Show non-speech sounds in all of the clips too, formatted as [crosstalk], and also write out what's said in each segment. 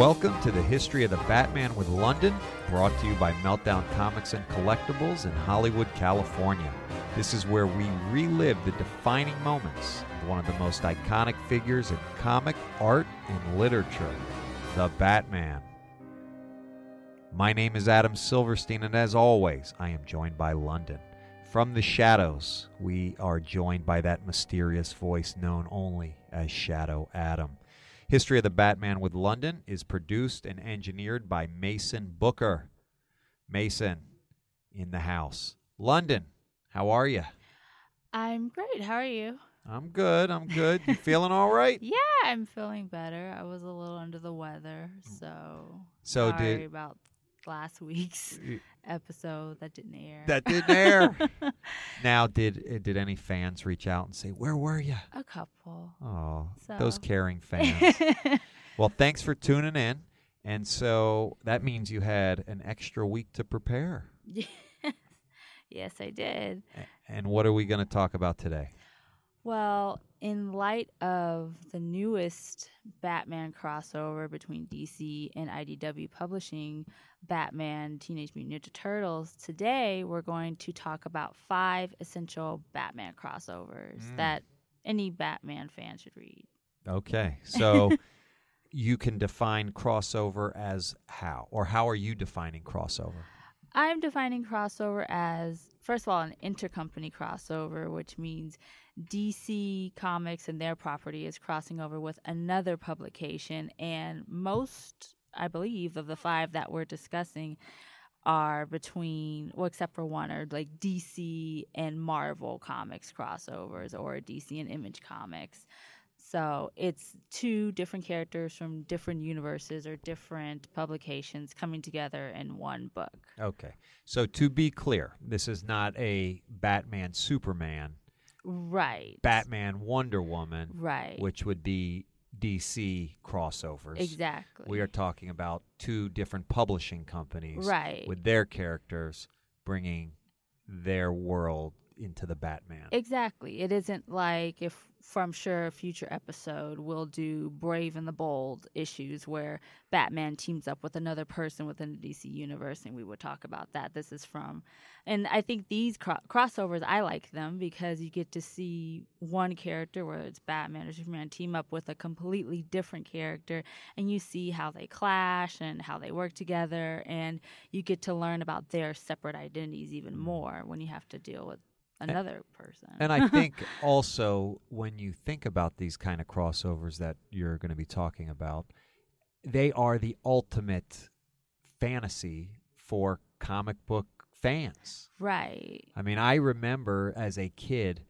Welcome to the History of the Batman with Londyn, brought to you by Meltdown Comics and Collectibles in Hollywood, California. This is where we relive the defining moments of one of the most iconic figures in comic, art, and literature, the Batman. My name is Adam Silverstein, and as always, I am joined by Londyn. From the shadows, we are joined by that mysterious voice known only as Shadow Adam. History of the Batman with Londyn is produced and engineered by Mason Booker. Mason in the house. Londyn, how are you? I'm great. How are you? I'm good. I'm good. You [laughs] feeling all right? Yeah, I'm feeling better. I was a little under the weather, so So sorry did about last week's episode that didn't air. that didn't air? [laughs] now, did uh, did any fans reach out and say, "Where were you?" a couple. Oh, those caring [laughs] fans. well, thanks for tuning in. And so that means you had an extra week to prepare. yes, [laughs] yes I did. And what are we going to talk about today? Well, in light of the newest Batman crossover between DC and IDW Publishing, Batman Teenage Mutant Ninja Turtles, today we're going to talk about five essential Batman crossovers Mm. that any Batman fan should read. Okay. So [laughs] you can define crossover as how? Or how are you defining crossover? I'm defining crossover as, first of all, an intercompany crossover, which means DC Comics and their property is crossing over with another publication. And most, I believe, of the five that we're discussing are between, well, except for one, are like DC and Marvel Comics crossovers or DC and Image Comics. So it's two different characters from different universes or different publications coming together in one book. Okay. So to be clear, this is not a Batman Superman, Right. Batman Wonder Woman, Right. which would be DC crossovers. exactly. We are talking about two different publishing companies right. with their characters bringing their world into the Batman. Exactly. It isn't like if from sure a future episode we'll do Brave and the Bold issues where Batman teams up with another person within the DC universe and we would talk about that. This is from and I think these cro- crossovers I like them because you get to see one character whether it's Batman or Superman team up with a completely different character and you see how they clash and how they work together and you get to learn about their separate identities even mm-hmm. more when you have to deal with another person. And I think [laughs] also when you think about these kind of crossovers that you're going to be talking about, they are the ultimate fantasy for comic book fans. right. I mean, I remember as a kid,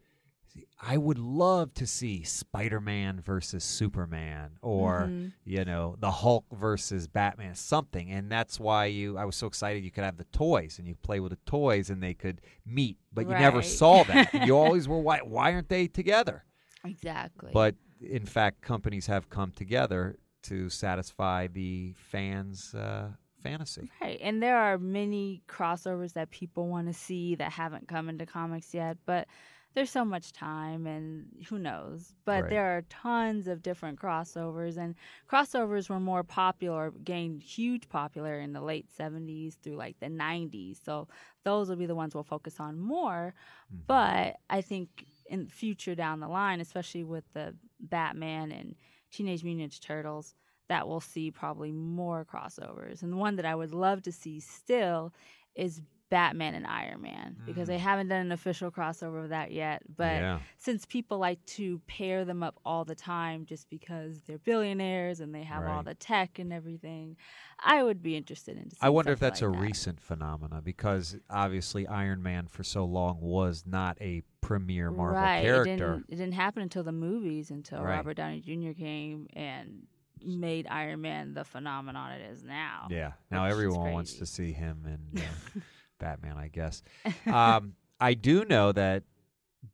I would love to see Spider Man versus Superman or, Mhm. you know, the Hulk versus Batman, something. And that's why you, I was so excited you could have the toys and you play with the toys and they could meet, but you never saw that. [laughs] You always were, why, why aren't they together? Exactly. But in fact, companies have come together to satisfy the fans' uh, fantasy. right, and there are many crossovers that people want to see that haven't come into comics yet, but there's so much time and who knows. But Right. there are tons of different crossovers and crossovers were more popular, gained huge popularity in the late 70s through like the 90s. So those will be the ones we'll focus on more. Mhm. But I think in the future down the line, especially with the Batman and Teenage Mutant Ninja Turtles, that we'll see probably more crossovers. And the one that I would love to see still is Batman and Iron Man because Mm. they haven't done an official crossover of that yet. But yeah. since people like to pair them up all the time just because they're billionaires and they have all the tech and everything, I would be interested in. I wonder if that's like a that. recent phenomena because obviously Iron Man for so long was not a premier Marvel right. It character. didn't, it didn't happen until the movies, until Right. Robert Downey Jr. came and made Iron Man the phenomenon it is now. Yeah. Now everyone wants to see him and. uh, [laughs] Batman, I guess. Um, [laughs] I do know that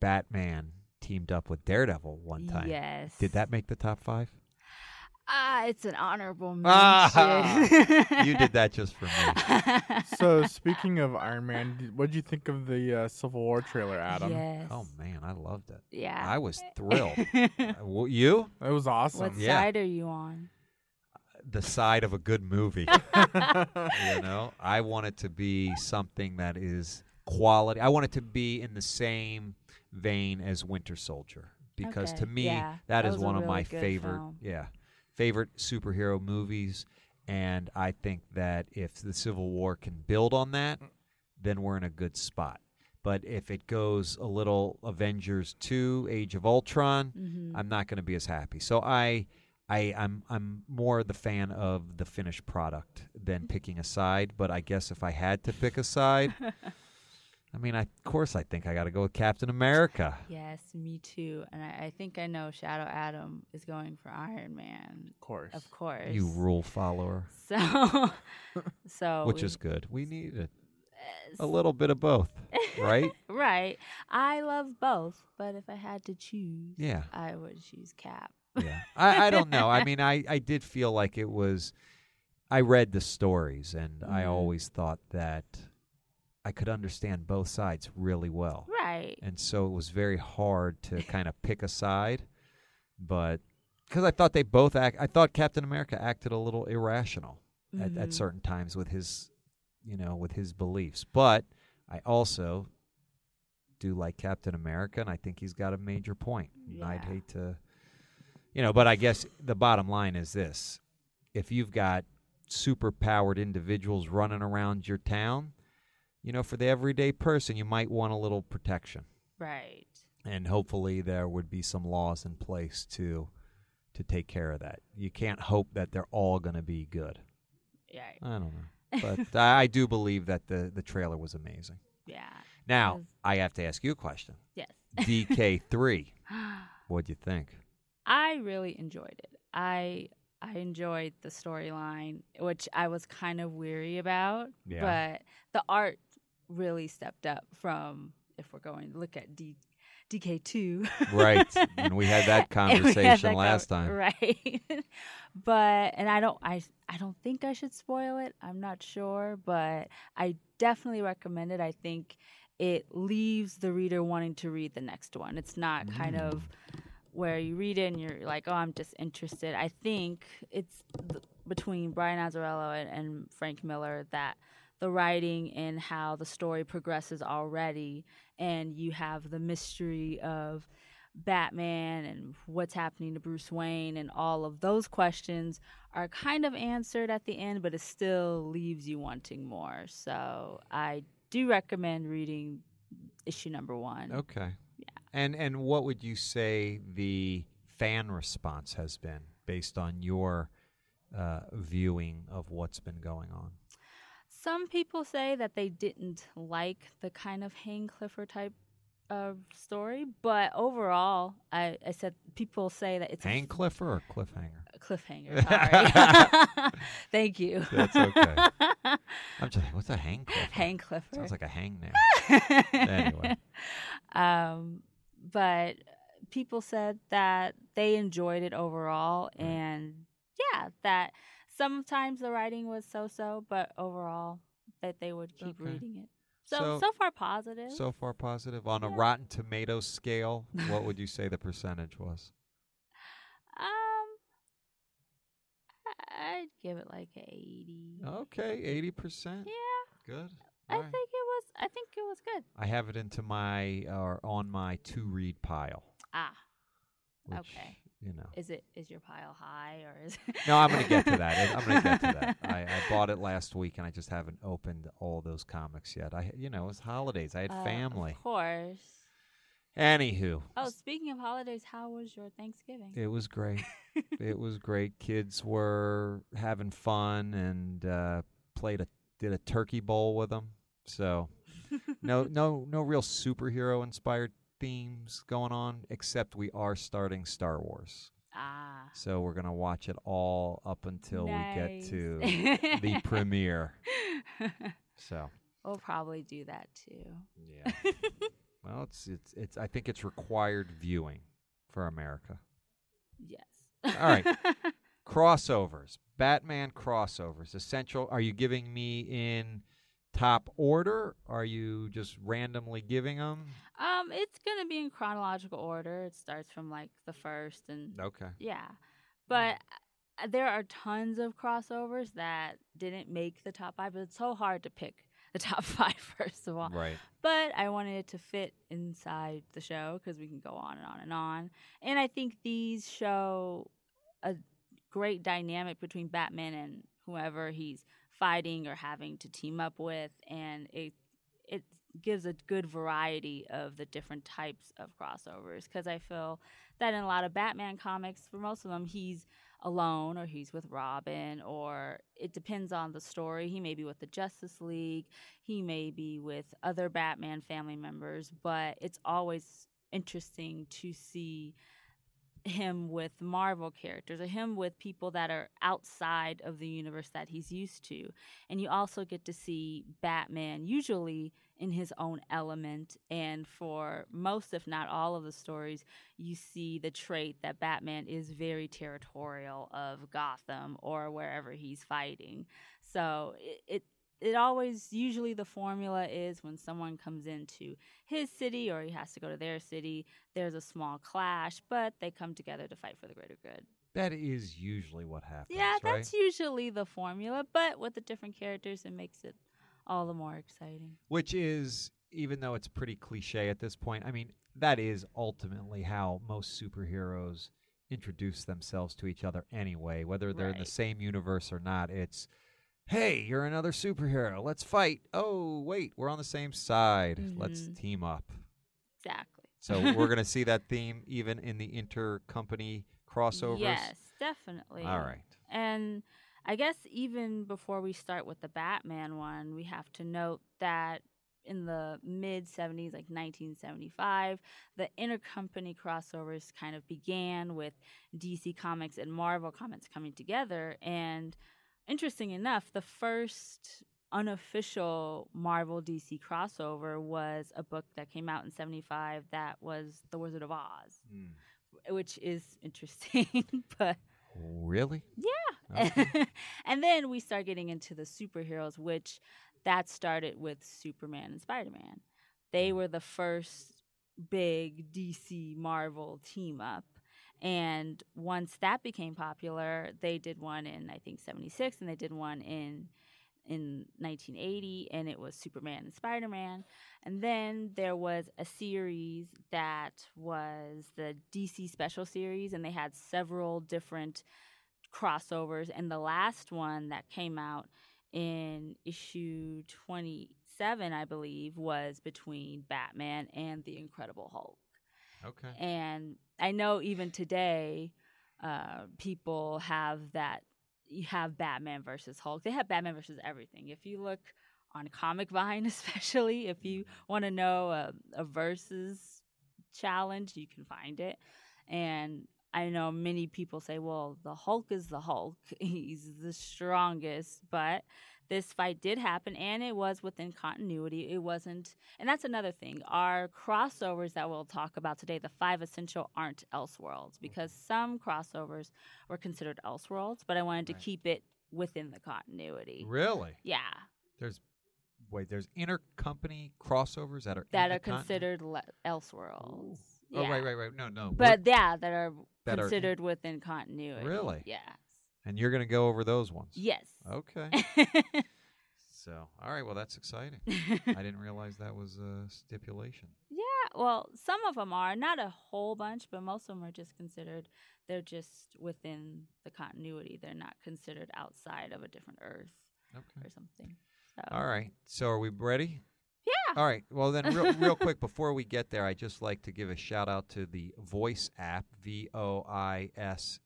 Batman teamed up with Daredevil one time. Yes. Did that make the top five? Ah, it's an honorable [laughs] mention. Ah, You did that just for me. [laughs] so speaking of Iron Man, what did you think of the uh, Civil War trailer, Adam? Yes. Oh man, I loved it. yeah. I was thrilled. Uh, you? It was awesome. what Yeah. side are you on? The side of a good movie. [laughs] you know, I want it to be something that is quality. I want it to be in the same vein as Winter Soldier because Okay, to me yeah, that that is one of really my favorite film. yeah, favorite superhero movies and I think that if the Civil War can build on that, then we're in a good spot. But if it goes a little Avengers 2 Age of Ultron, Mhm. I'm not going to be as happy. So I, I, I'm, I'm more the fan of the finished product than picking a side. But I guess if I had to pick a side, [laughs] I mean, I, of course, I think I got to go with Captain America. Yes, me too. And I, I think I know Shadow Adam is going for Iron Man, Of course. of course. You rule follower, [laughs] So, so [laughs] which we- is good. We need a, uh, a little bit of both, right? right. I love both, but if I had to choose, Yeah. I would choose Cap. Yeah I, I don't know i mean I, I did feel like it was i read the stories and i Mhm. always thought that i could understand both sides really well Right. and so it was very hard to kind of pick a side but because i thought they both act i thought captain america acted a little irrational at, at Mhm. certain times with his you know with his beliefs but i also do like captain america and i think he's got a major point. point And i'd hate to you know but i guess the bottom line is this if you've got super powered individuals running around your town you know for the everyday person you might want a little protection Right. and hopefully there would be some laws in place to to take care of that you can't hope that they're all going to be good Right. I don't know, [laughs] but I do believe that the the trailer was amazing. Yeah. Now I have to ask you a question. Yes. DK three, [laughs] what'd you think? I really enjoyed it. I I enjoyed the storyline, which I was kind of weary about, Yeah. but the art really stepped up from if we're going to look at D, DK2. Right, [laughs] and we had that we had conversation that last con- time. Right. [laughs] but and I don't I I don't think I should spoil it. I'm not sure, but I definitely recommend it. I think it leaves the reader wanting to read the next one. It's not kind Mm. of where you read it and you're like, "Oh, I'm just interested." I think it's th- between Brian Azzarello and, and Frank Miller that the writing and how the story progresses already and you have the mystery of Batman and what's happening to Bruce Wayne and all of those questions are kind of answered at the end, but it still leaves you wanting more. So I do recommend reading issue number one. Okay. And and what would you say the fan response has been based on your uh, viewing of what's been going on? Some people say that they didn't like the kind of Hank Clifford type of story, but overall, I, I said people say that it's a Hang Cliffer or cliffhanger? a cliffhanger. Sorry. [laughs] Thank you. That's okay. [laughs] I'm just like, what's a hang Cliffer? Hank Clifford. Sounds like a hangnail. Anyway. [laughs] um, but people said that they enjoyed it overall, and yeah, that sometimes the writing was so-so, but overall that they would keep Okay. reading it. So So- so, far positive. So far, positive. On a Rotten Tomatoes scale, what would [laughs] you say the percentage was? um, I'd give it like eighty. Okay, eighty percent. Yeah, Good. I right. think it was. I think it was good. I have it into my or on my to read pile. Ah, Which, Okay. You know. is it is your pile high or is? [laughs] No, I'm going to get to that. I'm going to get to that. I, I bought it last week, and I just haven't opened all those comics yet. I, you know, it's holidays. I had Uh, family. Of course. Anywho, Oh, speaking of holidays, how was your Thanksgiving? it was great. [laughs] it was great. Kids were having fun and uh, played a did a turkey bowl with them. So no [laughs] no no real superhero inspired themes going on except we are starting Star Wars. ah. So we're going to watch it all up until we get to the [laughs] premiere. [laughs] So, we'll probably do that too. yeah. well, it's it's it's I think it's required viewing for America. yes. All right. Crossovers. Batman crossovers. Essential. Are you giving me in top order? Are you just randomly giving them? um, it's gonna be in chronological order. It starts from like the first and Okay. yeah, but uh, there are tons of crossovers that didn't make the top five, but it's so hard to pick the [laughs] top five first of all. Right. But I wanted it to fit inside the show because we can go on and on and on. And I think these show a great dynamic between Batman and whoever he's fighting or having to team up with, and it it gives a good variety of the different types of crossovers. Because I feel that in a lot of Batman comics, for most of them, he's alone or he's with Robin or it depends on the story. He may be with the Justice League, he may be with other Batman family members, but it's always interesting to see him with Marvel characters or him with people that are outside of the universe that he's used to. And you also get to see Batman usually in his own element. And for most, if not all, of the stories, you see the trait that Batman is very territorial of Gotham or wherever he's fighting. So it, it it always usually the formula is when someone comes into his city or he has to go to their city there's a small clash but they come together to fight for the greater good That is usually what happens. yeah right? that's usually the formula but with the different characters it makes it all the more exciting Which is, even though it's pretty cliche at this point, I mean, that is ultimately how most superheroes introduce themselves to each other anyway, whether they're in the same universe or not. It's, hey, you're another superhero. Let's fight. Oh, wait, we're on the same side. Let's Mhm. team up. exactly So we're going to see that theme even in the intercompany crossovers. yes definitely All right. And I guess even before we start with the Batman one, we have to note that in the mid 70s, like 1975, the intercompany crossovers kind of began with DC Comics and Marvel Comics coming together. And interesting enough, the first unofficial Marvel DC crossover was a book that came out in 75 that was The Wizard of Oz, hmm. which is interesting, [laughs] but Really? yeah. Okay. [laughs] and then we start getting into the superheroes, which that started with Superman and Spider Man. They hmm. were the first big DC Marvel team up. And once that became popular, they did one in I think 76 and they did one in in 1980 and it was Superman and Spider-Man. And then there was a series that was the DC Special Series and they had several different crossovers and the last one that came out in issue 27 I believe was between Batman and the Incredible Hulk. Okay. And I know even today, uh, people have that. You have Batman versus Hulk. They have Batman versus everything. If you look on Comic Vine, [laughs] especially if you want to know a, a versus challenge, you can find it. And I know many people say, well, the Hulk is the Hulk. [laughs] He's the strongest. But this fight did happen and it was within continuity. It wasn't, and that's another thing. Our crossovers that we'll talk about today, the five essential, aren't Elseworlds mm-hmm. because some crossovers were considered Elseworlds, but I wanted to Right. keep it within the continuity. Really? Yeah, There's wait, there's intercompany crossovers that are that are considered le- Elseworlds. Oh, Yeah. right, right, right. No, no. But yeah, that are That are in- considered within continuity. Really? Yes. And you're going to go over those ones. Yes. Okay. [laughs] so, all right. Well, that's exciting. I didn't realize that was a stipulation. [laughs] Yeah, well, some of them are not a whole bunch, but most of them are just considered. They're just within the continuity. They're not considered outside of a different Earth Okay. or something. So. All right. So, are we ready? Yeah. All right. Well, then, real, real [laughs] quick before we get there, I'd just like to give a shout out to the Vois app, V O I S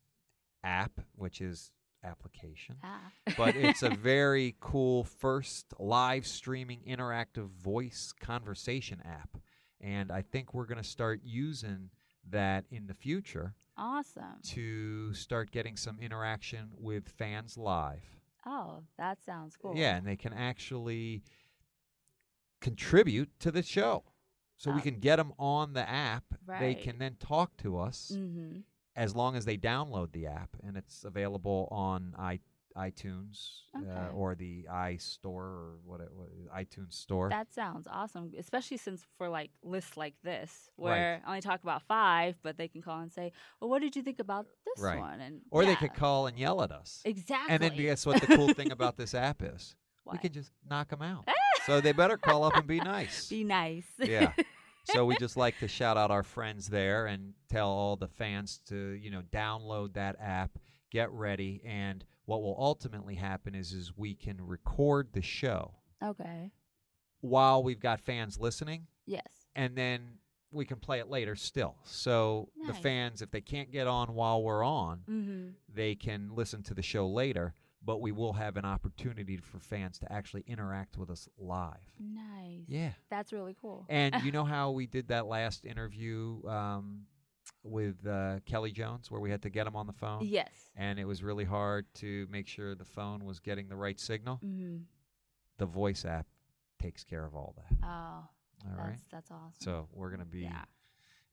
app, which is application. Ah. [laughs] but it's a very cool first live streaming interactive voice conversation app. And I think we're going to start using that in the future awesome. to start getting some interaction with fans live. Oh, that sounds cool. Yeah, and they can actually contribute to the show. So we Oh. can get them on the app. They can then talk to us Mm-hmm. As long as they download the app, and it's available on i iTunes uh, or the iStore or what, it, what iTunes store. That sounds awesome, especially since for like lists like this, Right. where I only talk about five, but they can call and say, "Well, what did you think about this Right. one?" And or they could call and yell at us. exactly. And then guess what the cool thing about this [laughs] app is? We can just knock them out. [laughs] so they better call up and be nice. be nice. yeah. [laughs] So we just like to shout out our friends there and tell all the fans to, you know, download that app, get ready, and what will ultimately happen is is we can record the show okay. while we've got fans listening Yes. and then we can play it later still. So the fans if they can't get on while we're on, Mm-hmm. they can listen to the show later, but we will have an opportunity for fans to actually interact with us live. Nice. Yeah. That's really cool. And you know [laughs] how we did that last interview um, with uh, Kelly Jones, where we had to get him on the phone, yes. and it was really hard to make sure the phone was getting the right signal. Mm-hmm. The voice app takes care of all that. Oh, All that's right. that's awesome. So we're going to be yeah.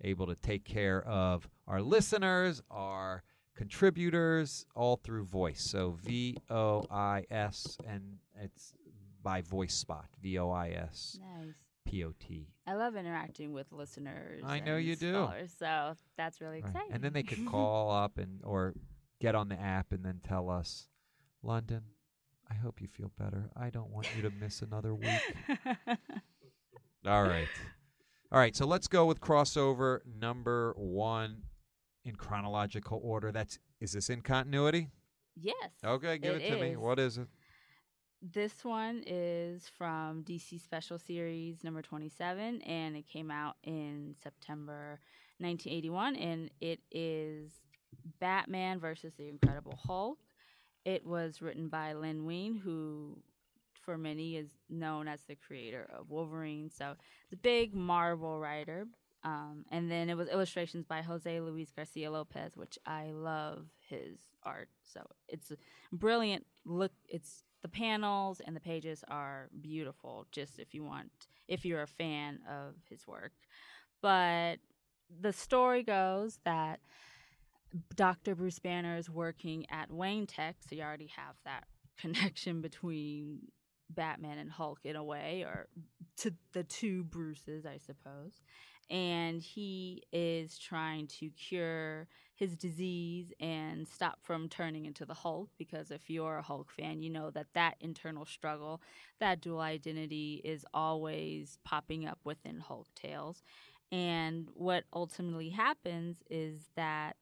able to take care of our listeners, our contributors, all through voice. So V O I S, and it's by Voispot. V O I S Nice. P O T. I love interacting with listeners. I know you do. So that's really Right. exciting. And then they could [laughs] call up and or get on the app and then tell us, Londyn, I hope you feel better. I don't want you to miss another week. [laughs] All right. All right, so let's go with crossover number one in chronological order. That's is this in continuity? yes. Okay, give it, It to me. What is it? This one is from DC Special Series number 27, and it came out in September 1981, and it is Batman versus the Incredible Hulk. It was written by Len Wein, who for many is known as the creator of Wolverine. So it's a big Marvel writer. Um, and then it was illustrations by Jose Luis Garcia Lopez, which I love his art. So it's brilliant look. It's the panels and the pages are beautiful. Just if you want, if you're a fan of his work, but the story goes that Dr. Bruce Banner is working at Wayne Tech, so you already have that [laughs] connection between Batman and Hulk in a way, or to the two Bruces, I suppose. And he is trying to cure his disease and stop from turning into the Hulk because if you're a Hulk fan, you know that that internal struggle, that dual identity is always popping up within Hulk tales. And what ultimately happens is that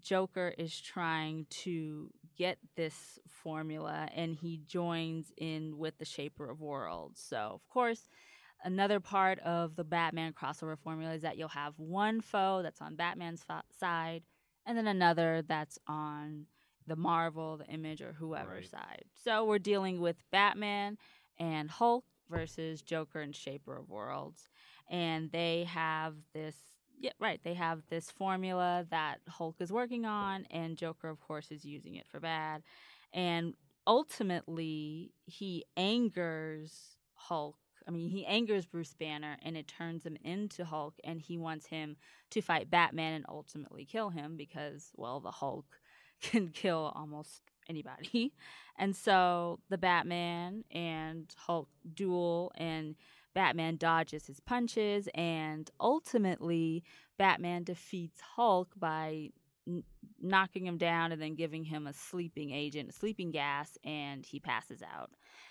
Joker is trying to get this formula and he joins in with the Shaper of Worlds. So, of course, another part of the Batman crossover formula is that you'll have one foe that's on Batman's fo- side and then another that's on the Marvel, the Image, or whoever's Right. side. So, we're dealing with Batman and Hulk versus Joker and Shaper of Worlds. And they have this yeah, right. They have this formula that Hulk is working on, and Joker, of course, is using it for bad. And ultimately, he angers Hulk. I mean, he angers Bruce Banner, and it turns him into Hulk, and he wants him to fight Batman and ultimately kill him because, well, the Hulk [laughs] can kill almost anybody. [laughs] And so the Batman and Hulk duel, and Batman dodges his punches, and ultimately, Batman defeats Hulk by n- knocking him down and then giving him a sleeping agent, a sleeping gas, and he passes out.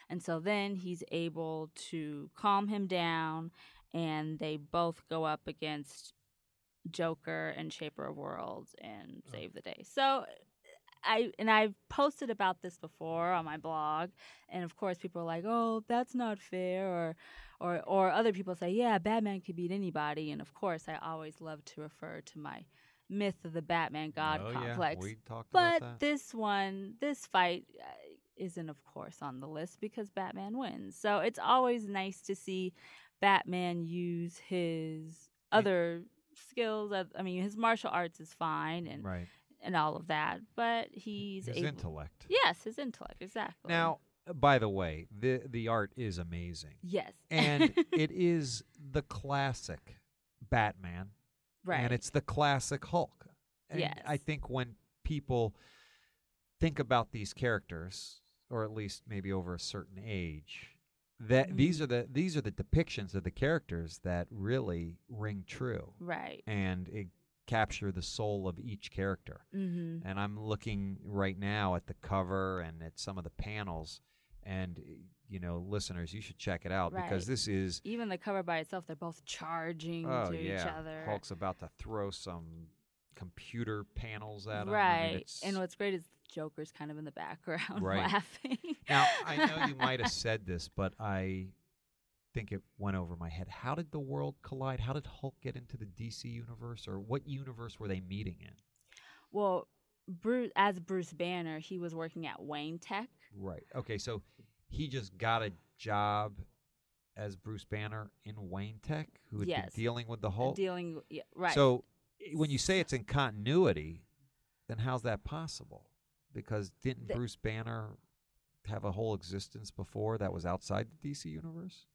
And so then he's able to calm him down, and they both go up against Joker and Shaper of Worlds and oh. save the day. So I and I've posted about this before on my blog, and of course people are like, "Oh, that's not fair," or or or other people say, "Yeah, Batman could beat anybody." And of course, I always love to refer to my myth of the Batman God oh, complex. Yeah, we talked but this one, this fight uh, isn't, of course, on the list because Batman wins. So it's always nice to see Batman use his other skills. Uh, I mean, his martial arts is fine and right. and all of that, but he's His able- intellect. Yes, his intellect exactly. Now, uh, by the way, the the art is amazing. yes, And [laughs] it is the classic Batman right, and it's the classic Hulk. And Yes. I think when people think about these characters, or at least maybe over a certain age, that these Mhm. are the these are the depictions of the characters that really ring true Right. and it capture the soul of each character. Mm-hmm. And I'm looking right now at the cover and at some of the panels, and eh, you know, listeners, you should check it out because this is Even the cover by itself, they're both charging oh to each other. Hulk's about to throw some computer panels at him. Right. it's- and what's great is Joker's kind of in the background [laughs] Right. laughing. now I know you might have [laughs] said this, but I think it went over my head. How did the world collide? How did Hulk get into the DC universe, or what universe were they meeting in? Well, Bruce, as Bruce Banner, he was working at Wayne Tech. Right. Okay. So he just got a job as Bruce Banner in Wayne Tech, who had Yes. been dealing with the uh, Hulk. Dealing, yeah, right. So when you say it's in continuity, then how's that possible? Because didn't The- Bruce Banner have a whole existence before that was outside the DC universe?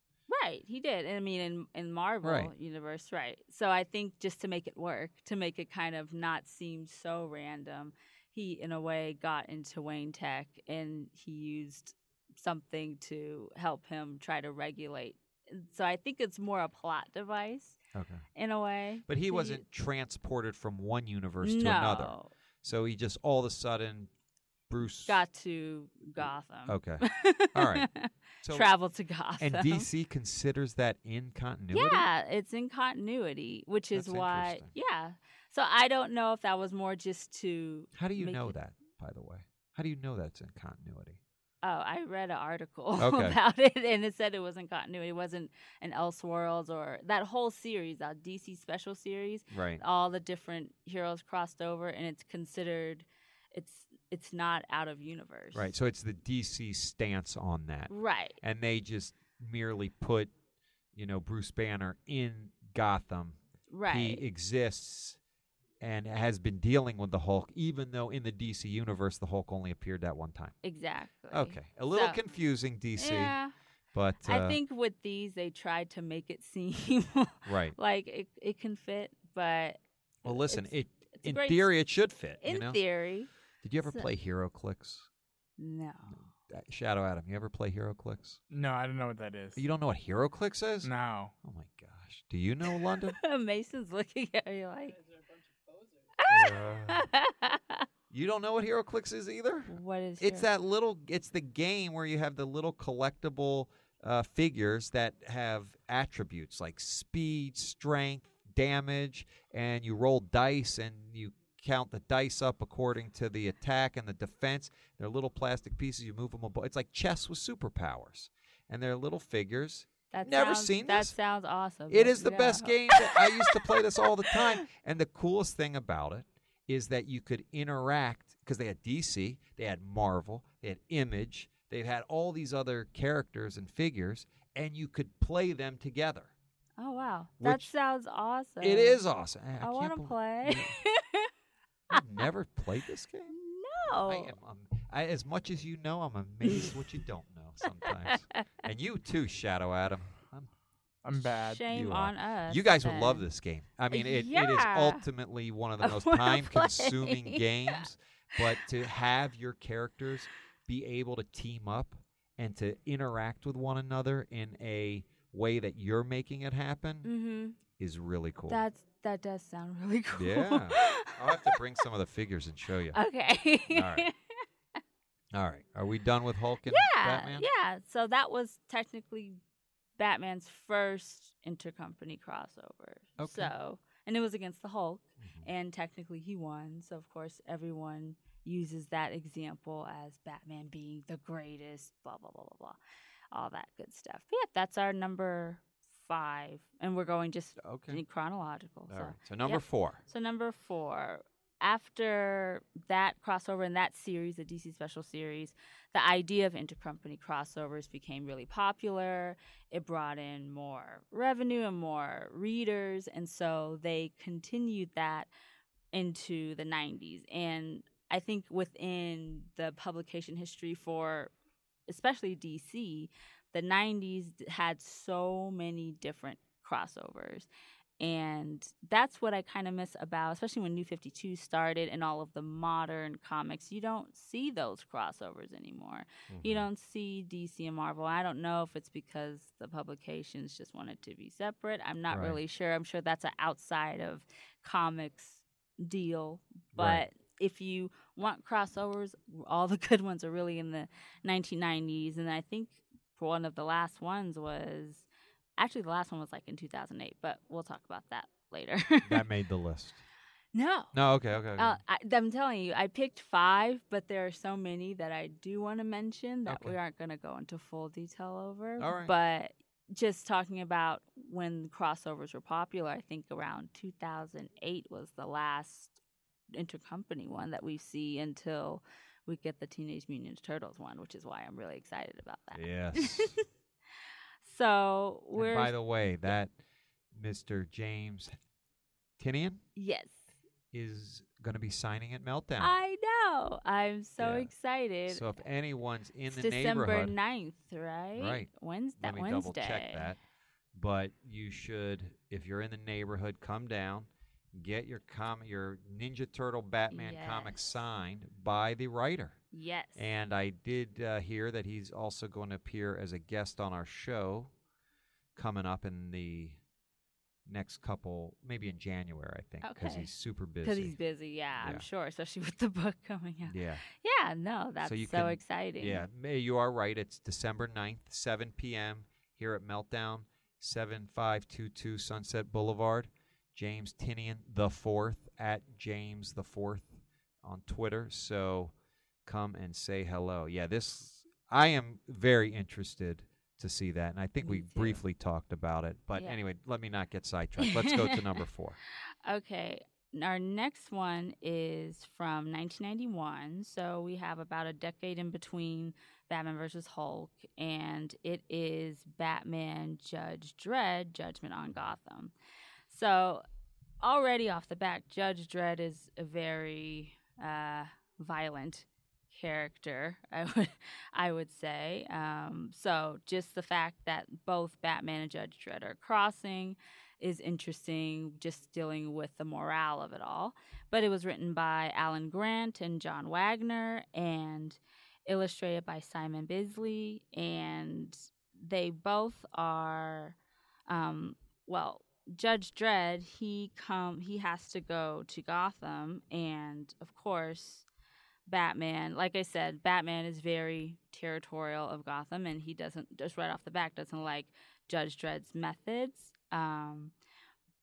right, he did. I mean, in in Marvel Right. universe, right. So I think just to make it work, to make it kind of not seem so random, he in a way got into Wayne Tech and he used something to help him try to regulate. So I think it's more a plot device Okay. in a way. But he wasn't transported from one universe no, to another. So he just all of a sudden Bruce got to Gotham. Okay. [laughs] All right. So Travel to Gotham. and DC considers that in continuity? Yeah, it's in continuity, which is why. Yeah. So I don't know if that was more just to. How do you know it- that, by the way? How do you know that's in continuity? Oh, I read an article [laughs] Okay. about it, and it said it wasn't continuity. It wasn't an Elseworlds or that whole series, that DC special series. Right. All the different heroes crossed over, and it's considered. It's it's not out of universe. Right. So it's the DC stance on that. Right. And they just merely put, you know, Bruce Banner in Gotham. Right. He exists and has been dealing with the Hulk, even though in the DC universe the Hulk only appeared that one time. exactly. Okay. A little So- confusing, DC. Yeah. But uh, I think with these they tried to make it seem [laughs] right. like it, it can fit, but Well, listen, it's- it it's in great- theory it should fit. in you know? theory, Did you ever so- play HeroClix? no. Uh, Shadow Adam, you ever play HeroClix? No, I don't know what that is. You don't know what HeroClix is? No. Oh my gosh. Do you know Londyn? [laughs] Mason's looking at me like. [laughs] you don't know what HeroClix is either? what is? It's your- that little it's the game where you have the little collectible uh, figures that have attributes like speed, strength, damage, and you roll dice and you count the dice up according to the attack and the defense. They're little plastic pieces. You move them above. It's like chess with superpowers, and they're little figures. That never sounds, seen That this? sounds awesome. It is the best game. that- I used to play this all the time. [laughs] And the coolest thing about it is that you could interact because they had DC, they had Marvel, they had Image, they had all these other characters and figures, and you could play them together. Oh wow, that sounds awesome. It is awesome. I, I, want to play. You've [laughs] never played this game? no. I am. I, as much as you know, I'm amazed what you don't know [laughs] sometimes. and you too, Shadow Adam. I'm I'm bad. Shame You are. on us. You guys would then. love this game. I mean, it, it is Yeah. ultimately one of the I [laughs] most wanna time consuming play. games. But to have your characters be able to team up and to interact with one another in a way that you're making it happen Mm-hmm. is really cool. That's that does sound really [laughs] cool. Yeah. I'll have to bring some of the figures and show you. okay. All right. All right. Are we done with Hulk and yeah, Batman? yeah. So that was technically Batman's first intercompany crossover. Okay. So, and it was against the Hulk, Mhm. and technically he won. So of course everyone uses that example as Batman being the greatest. Blah blah blah blah blah, all that good stuff. But yeah, that's our number five, and we're going just Okay. chronological. All so. right. So number Yep. four. So number four, after that crossover in that series, the DC Special Series, the idea of intercompany crossovers became really popular. It brought in more revenue and more readers, and so they continued that into the 90s. And I think within the publication history for especially DC, the 90s had so many different crossovers and that's what I kind of miss about, especially when New 52 started and all of the modern comics. You don't see those crossovers anymore. You Mhm. don't see DC and Marvel. I don't know if it's because the publications just wanted to be separate. I'm not Right. really sure. I'm sure that's an outside of comics deal. But Right. if you want crossovers, all the [laughs] good ones are really in the 1990s. And I think one of the last ones was actually the last one was like in 2008, but we'll talk about that later. [laughs] that made the list. no. No, okay, okay. okay. Uh, I, I'm telling you, I picked five, but there are so many that I do want to mention that we aren't going to go into full detail over. All right. But just talking about when crossovers were popular, I think around 2008 was the last intercompany one that we see until we get the Teenage Mutant Ninja Turtles one, which is why I'm really excited about that. yes. [laughs] So we're by the way, that Mr. James Tynion yes, is going to be signing at Meltdown. I know. I'm so Yeah. excited. so if anyone's in it's the December neighborhood, 9th, right? Right. Wednesday. let me Wednesday. double check that. But you should, if you're in the neighborhood, come down, get your com- your Ninja Turtle Batman comic signed by the writer. Yes. And I did uh, hear that he's also going to appear as a guest on our show coming up in the next couple, maybe in January, I think, because Okay. he's super busy. because he's busy. Yeah, Yeah. I'm sure, especially [laughs] with the book coming out. yeah, Yeah, no, that's so, you can- exciting. yeah. May you are right. It's December 9th, 7 p.m. here at Meltdown, 7522 Sunset Boulevard. James Tynion the fourth at James the fourth on Twitter. So come and say hello. Yeah, this I am very interested to see that, and I think Me we too. briefly talked about it. But Yeah. anyway, let me not get sidetracked. Let's go to number four. [laughs] Okay. Our next one is from 1991. So we have about a decade in between Batman versus Hulk, and it is Batman Judge Dredd Judgment on Gotham. So already off the bat, Judge Dredd is a very uh, violent character. [laughs] I would, I would say. Um, so just the fact that both Batman and Judge Dredd are crossing is interesting, just dealing with the morale of it all. But it was written by Alan Grant and John Wagner and illustrated by Simon Bisley. And they both are, um, well, Judge Dredd, he come he has to go to Gotham and of course Batman, like I said, Batman is very territorial of Gotham and he doesn't just right off the bat doesn't like Judge Dredd's methods. Um,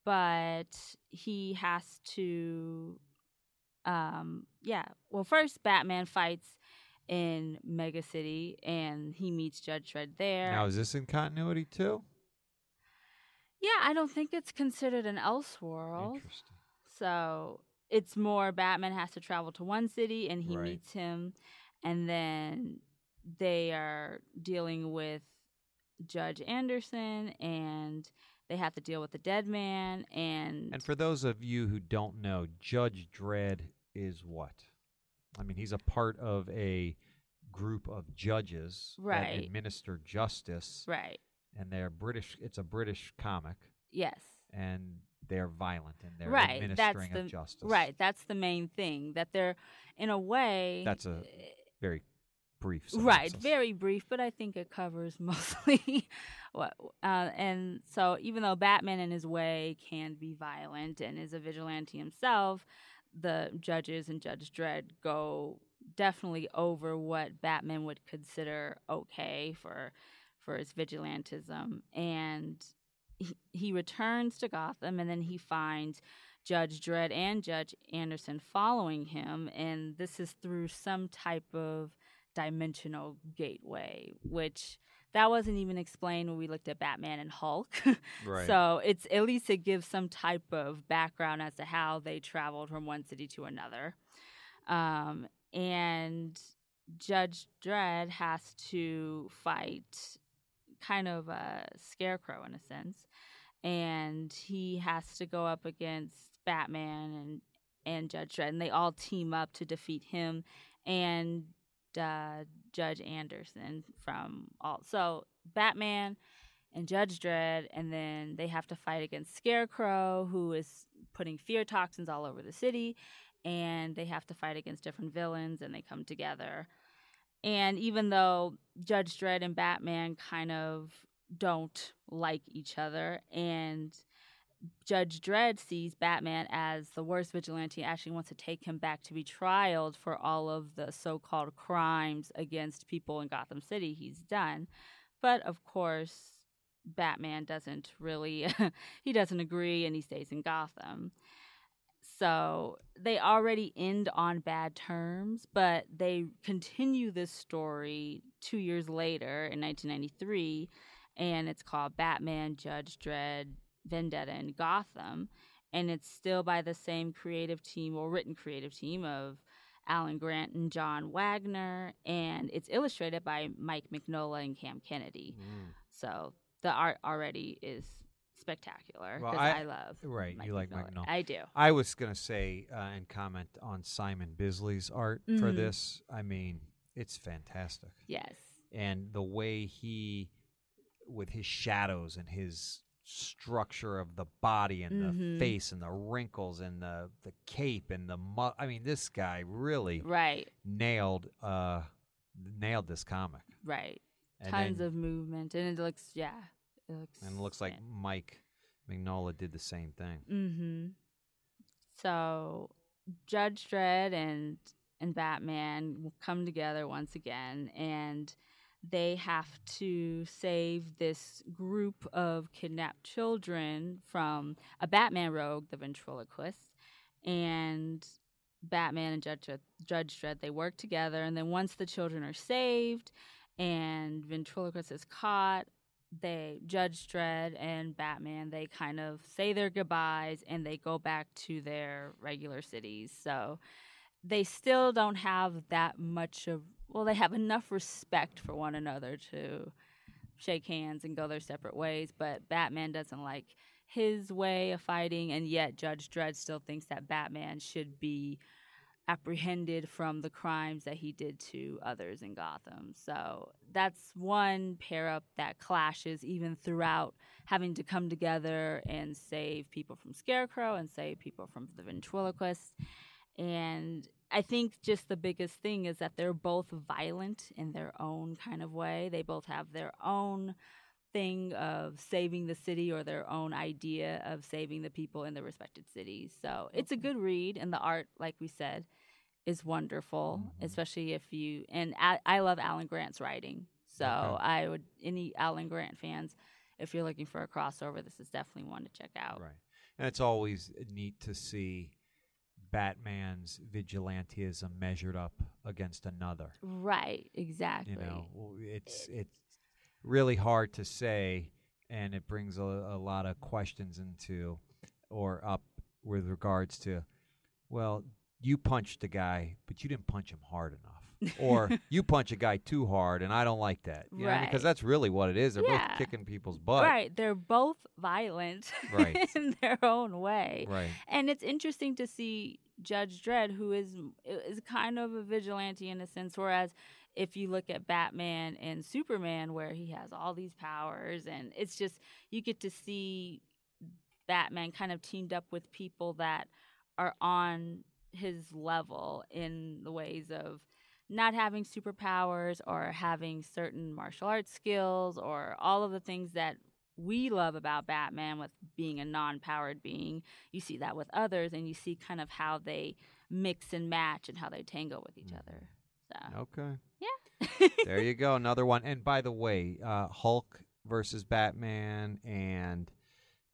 but he has to um yeah. Well first Batman fights in Mega City and he meets Judge Dredd there. Now, is this in continuity too? yeah, I don't think it's considered an Elseworld. Interesting. So it's more Batman has to travel to one city and he Right. meets him, and then they are dealing with Judge Anderson and they have to deal with the dead man and, And for those of you who don't know, Judge Dredd is what? I mean, he's a part of a group of judges that Right. administer justice, right. and they're British. It's a British comic, Yes. and they're violent and they're right. That's administering the of justice. right. That's the main thing that they're in a way That's a very brief. Right, very brief, but I think it covers [laughs] mostly what. Uh, and so, even though Batman in his way can be violent and is a vigilante himself, the judges and Judge Dredd go definitely over what Batman would consider okay for for his vigilantism, and he, he returns to Gotham, and then he finds. Judge Dredd and Judge Anderson following him, and this is through some type of dimensional gateway, which that wasn't even explained when we looked at Batman and Hulk. [laughs] Right. so it's at least it gives some type of background as to how they traveled from one city to another. Um, and Judge Dredd has to fight kind of a scarecrow in a sense. And he has to go up against Batman and and Judge Dredd, and they all team up to defeat him and uh, Judge Anderson from all. So Batman and Judge Dredd, and then they have to fight against Scarecrow, who is putting fear toxins all over the city, and they have to fight against different villains, and they come together. And even though Judge Dredd and Batman kind of don't like each other, and Judge Dredd sees Batman as the worst vigilante, actually wants to take him back to be trialed for all of the so called crimes against people in Gotham City he's done. But of course, Batman doesn't really, [laughs] he doesn't agree and he stays in Gotham. So they already end on bad terms, but they continue this story two years later in 1993, and it's called Batman Judge Dredd Vendetta in Gotham. And it's still by the same creative team or written creative team of Alan Grant and John Wagner, and it's illustrated by Mike Mignola and Cam Kennedy. Mm. So the art already is spectacular Well, I- I, love right, you like Mike Mignola. I do. I was gonna say uh, and comment on Simon Bisley's art for Mhm. this. I mean, it's fantastic, Yes. and the way he, with his shadows and his structure of the body and the Mhm. face and the wrinkles and the the cape and the mu- I mean, this guy really Right. nailed uh nailed this comic. Right. And Tons then- of movement, and it looks yeah. It looks and it looks like Mike Mignola did the same thing. Mm-hmm. So Judge Dredd and and Batman will come together once again, and they have to save this group of kidnapped children from a Batman rogue, the ventriloquist, and Batman and Judge Dredd, Judge Dredd they work together, and then once the children are saved and ventriloquist is caught, they Judge Dredd and Batman they kind of say their goodbyes and they go back to their regular cities. So they still don't have that much of well, they have enough respect for one another to shake hands and go their separate ways, but Batman doesn't like his way of fighting and yet Judge Dredd still thinks that Batman should be apprehended from the crimes that he did to others in Gotham. So that's one pair up that clashes even throughout having to come together and save people from Scarecrow and save people from the ventriloquist. And I think just the biggest thing is that they're both violent in their own kind of way. They both have their own thing of saving the city or their own idea of saving the people in their respected cities. So it's a good read, and the art, like we said, is wonderful, Mhm. especially if you and I, I love Alan Grant's writing. So Okay. I would any Alan Grant fans, if you're looking for a crossover, this is definitely one to check out. Right. And it's always neat to see Batman's vigilantism measured up against another. Right, exactly. You know, it's it's really hard to say, and it brings a, a lot of questions into or up with regards to, well, you punched the guy, but you didn't punch him hard enough, [laughs] or you punch a guy too hard, and I don't like that. You know, Right. because that's really what it is. They're Yeah. both kicking people's butt. right, they're both violent [laughs] Right. in their own way. Right. And it's interesting to see Judge Dredd, who is is kind of a vigilante in a sense, whereas if you look at Batman and Superman, where he has all these powers, and it's just you get to see Batman kind of teamed up with people that are on his level in the ways of not having superpowers or having certain martial arts skills or all of the things that we love about Batman with being a non powered being. You see that with others, and you see kind of how they mix and match and how they tangle with each Mhm. other. So, Okay. yeah. there you go, another one. And by the way, uh, Hulk versus Batman and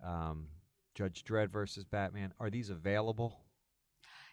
um, Judge Dredd versus Batman are these available?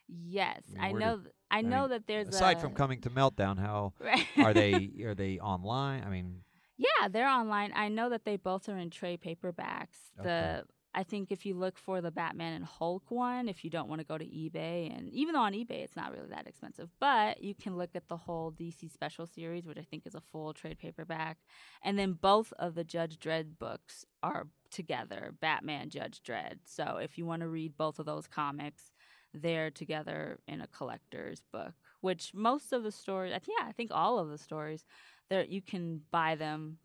yes, I mean, I know. did- I I know mean, that there's Aside a, from coming to Meltdown, how [laughs] Right. are they? Are they online? I mean, Yeah, they're online. I know that they both are in trade paperbacks. Okay. The I think if you look for the Batman and Hulk one, if you don't want to go to eBay, and even though on eBay it's not really that expensive, but you can look at the whole DC Special series, which I think is a full trade paperback, and then both of the Judge Dredd books are together, Batman Judge Dredd. So if you want to read both of those comics, they're together in a collector's book. Which most of the stories, yeah, I think all of the stories, there you can buy them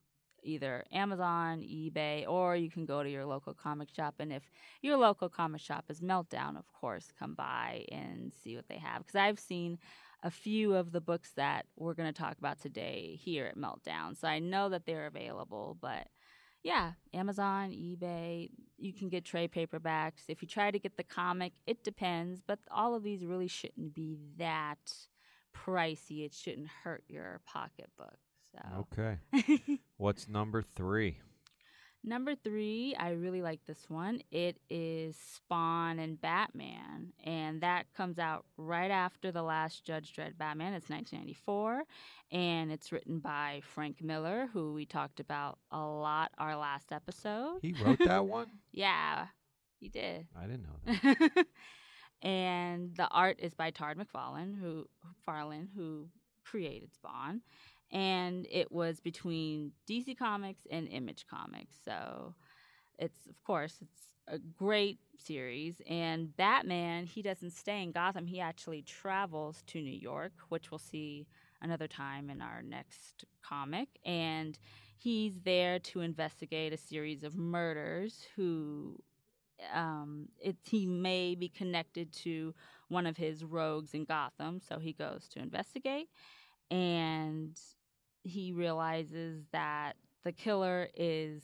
either Amazon, eBay, or you can go to your local comic shop. And if your local comic shop is Meltdown, of course, come by and see what they have. Because I've seen a few of the books that we're going to talk about today here at Meltdown. So I know that they're available, but yeah, Amazon, eBay, you can get trade paperbacks. If you try to get the comic, it depends, but all of these really shouldn't be that pricey. It shouldn't hurt your pocketbook. So Okay. [laughs] What's number three? Number three, I really like this one. It is Spawn and Batman, and that comes out right after the last Judge Dredd Batman. It's 1994, and it's written by Frank Miller, who we talked about a lot our last episode. He wrote that [laughs] one? yeah, he did. I didn't know that. [laughs] and the art is by Todd McFarlane, who Farlane, who created Spawn and it was between DC Comics and Image Comics. So it's of course it's a great series. And Batman he doesn't stay in Gotham. He actually travels to New York which we'll see another time in our next comic. And he's there to investigate a series of murders who um, it, he may be connected to one of his rogues in Gotham. So he goes to investigate. And he realizes that the killer is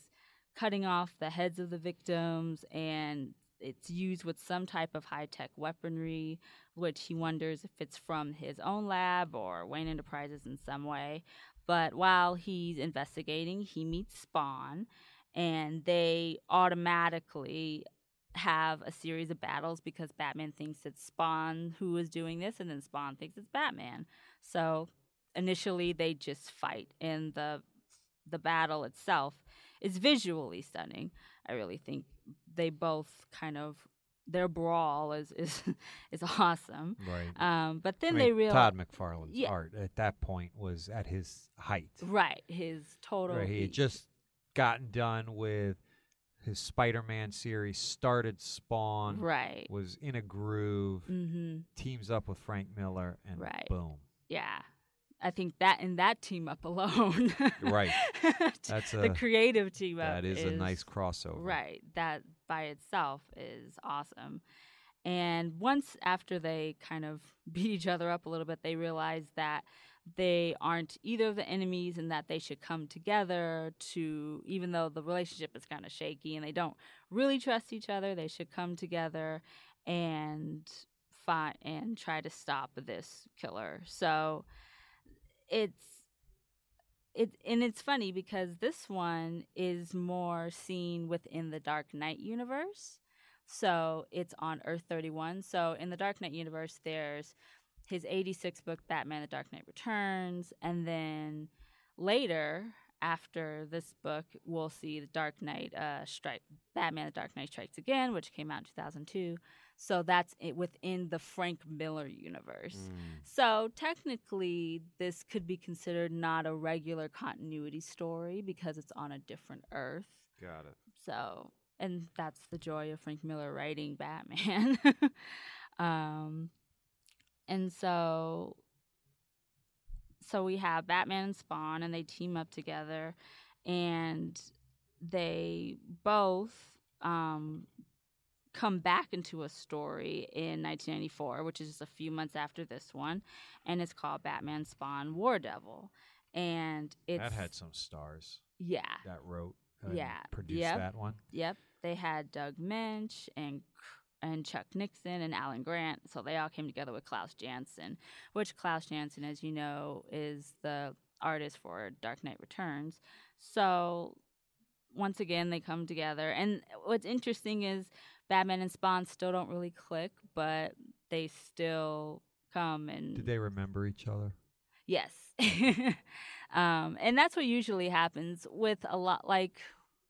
cutting off the heads of the victims and it's used with some type of high tech weaponry, which he wonders if it's from his own lab or Wayne Enterprises in some way. But while he's investigating, he meets Spawn, and they automatically have a series of battles because Batman thinks it's Spawn who is doing this, and then Spawn thinks it's Batman. So initially they just fight and the the battle itself is visually stunning. I really think they both kind of their brawl is is [laughs] is awesome. Right. Um, but then I mean, they realize Todd McFarlane's Yeah. art at that point was at his height. right his total Right, he had just gotten done with his Spider-Man series, started Spawn, right. was in a groove, Mm-hmm. teams up with Frank Miller, and Right. boom. Yeah. I think that in that team up alone, Right. [laughs] That's the creative team up. That is, a nice crossover. Right. That by itself is awesome. And once after they kind of [laughs] beat each other up a little bit, they realize that they aren't either of the enemies and that they should come together to, even though the relationship is kind of shaky and they don't really trust each other, they should come together and fight and try to stop this killer. So it's it and it's funny because this one is more seen within the Dark Knight universe. So it's on Earth 31. So in the Dark Knight universe, there's his 86 book Batman: The Dark Knight Returns, and then later after this book, we'll see the Dark Knight uh, strike Batman: The Dark Knight Strikes Again, which came out in 2002. So that's it within the Frank Miller universe. Mm. So technically, this could be considered not a regular continuity story because it's on a different Earth. Got it. So, and that's the joy of Frank Miller writing Batman. [laughs] um, and so, so we have Batman and Spawn, and they team up together, and they both um, come back into a story in 1994, which is just a few months after this one, and it's called Batman Spawn War Devil, and it's That had some stars yeah, that wrote, uh, Yeah. produced Yep. that one. Yep, they had Doug Moench and and Chuck Dixon and Alan Grant, so they all came together with Klaus Janson, which Klaus Janson, as you know, is the artist for Dark Knight Returns. So once again, they come together, and what's interesting is Batman and Spawn still don't really click, but they still come and Did they remember each other? Yes. [laughs] um, and that's what usually happens with a lot like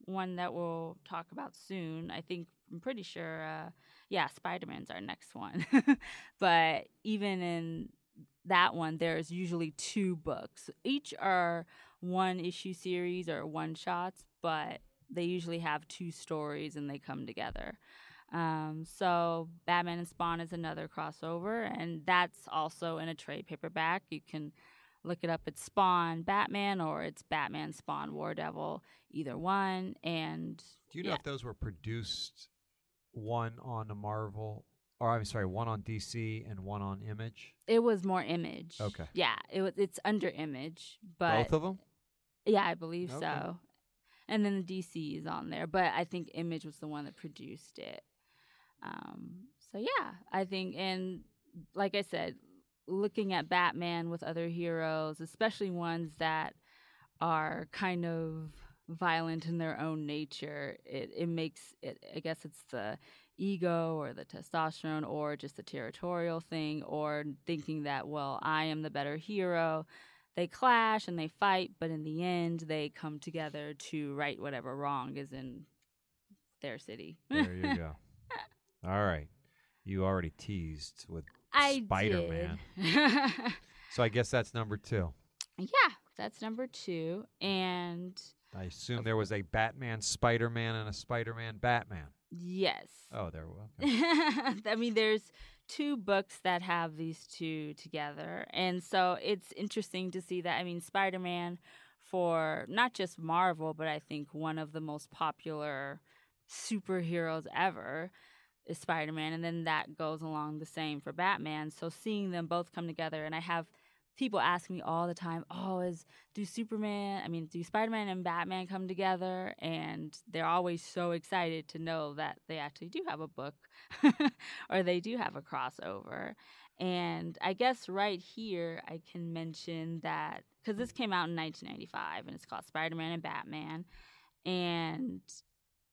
one that we'll talk about soon. I think I'm pretty sure uh yeah, Spider-Man's our next one. [laughs] but even in that one there's usually two books. Each are one issue series or one shots, but they usually have two stories and they come together. Um, so Batman and Spawn is another crossover, and that's also in a trade paperback. You can look it up. It's Spawn Batman or it's Batman Spawn War Devil, either one. And Do you know yeah. if those were produced one on the Marvel, or I'm sorry, one on DC and one on Image? it was more Image. Okay. Yeah, it was. It's under Image, but Both of them? yeah, I believe Okay. so. And then the DC is on there, but I think Image was the one that produced it. Um, so yeah, I think, and like I said, looking at Batman with other heroes, especially ones that are kind of violent in their own nature, it, it makes it, I guess it's the ego or the testosterone or just the territorial thing or thinking that, well, I am the better hero. They clash and they fight, but in the end, they come together to right whatever wrong is in their city. There you go. [laughs] All right. You already teased with Spider-Man. did. [laughs] So I guess that's number two. yeah, that's number two. And I assume there was a Batman Spider Man and a Spider Man Batman. yes. Oh, there was. Okay. [laughs] I mean, there's two books that have these two together. And so it's interesting to see that. I mean, Spider Man, for not just Marvel, but I think one of the most popular superheroes ever is Spider Man. And then that goes along the same for Batman. So seeing them both come together, and I have people ask me all the time, "Oh, is do Superman? I mean, do Spider Man and Batman come together?" And they're always so excited to know that they actually do have a book, [laughs] or they do have a crossover. And I guess right here I can mention that because this came out in 1995 and it's called Spider Man and Batman, and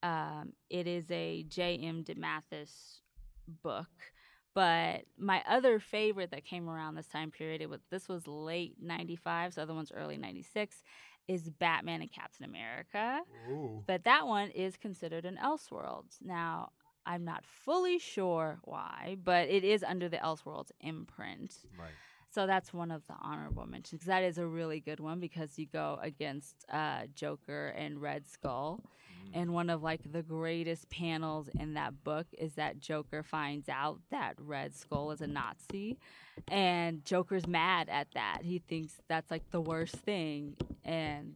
um, it is a J.M. DeMatteis book. But my other favorite that came around this time period, it was this was late '95, so the other one's early '96, is Batman and Captain America. But that one is considered an Elseworlds. Now, I'm not fully sure why, but it is under the Elseworlds imprint. Right. So that's one of the honorable mentions. That is a really good one because you go against uh, Joker and Red Skull. And one of like the greatest panels in that book is that Joker finds out that Red Skull is a Nazi, and Joker's mad at that. He thinks that's like the worst thing, and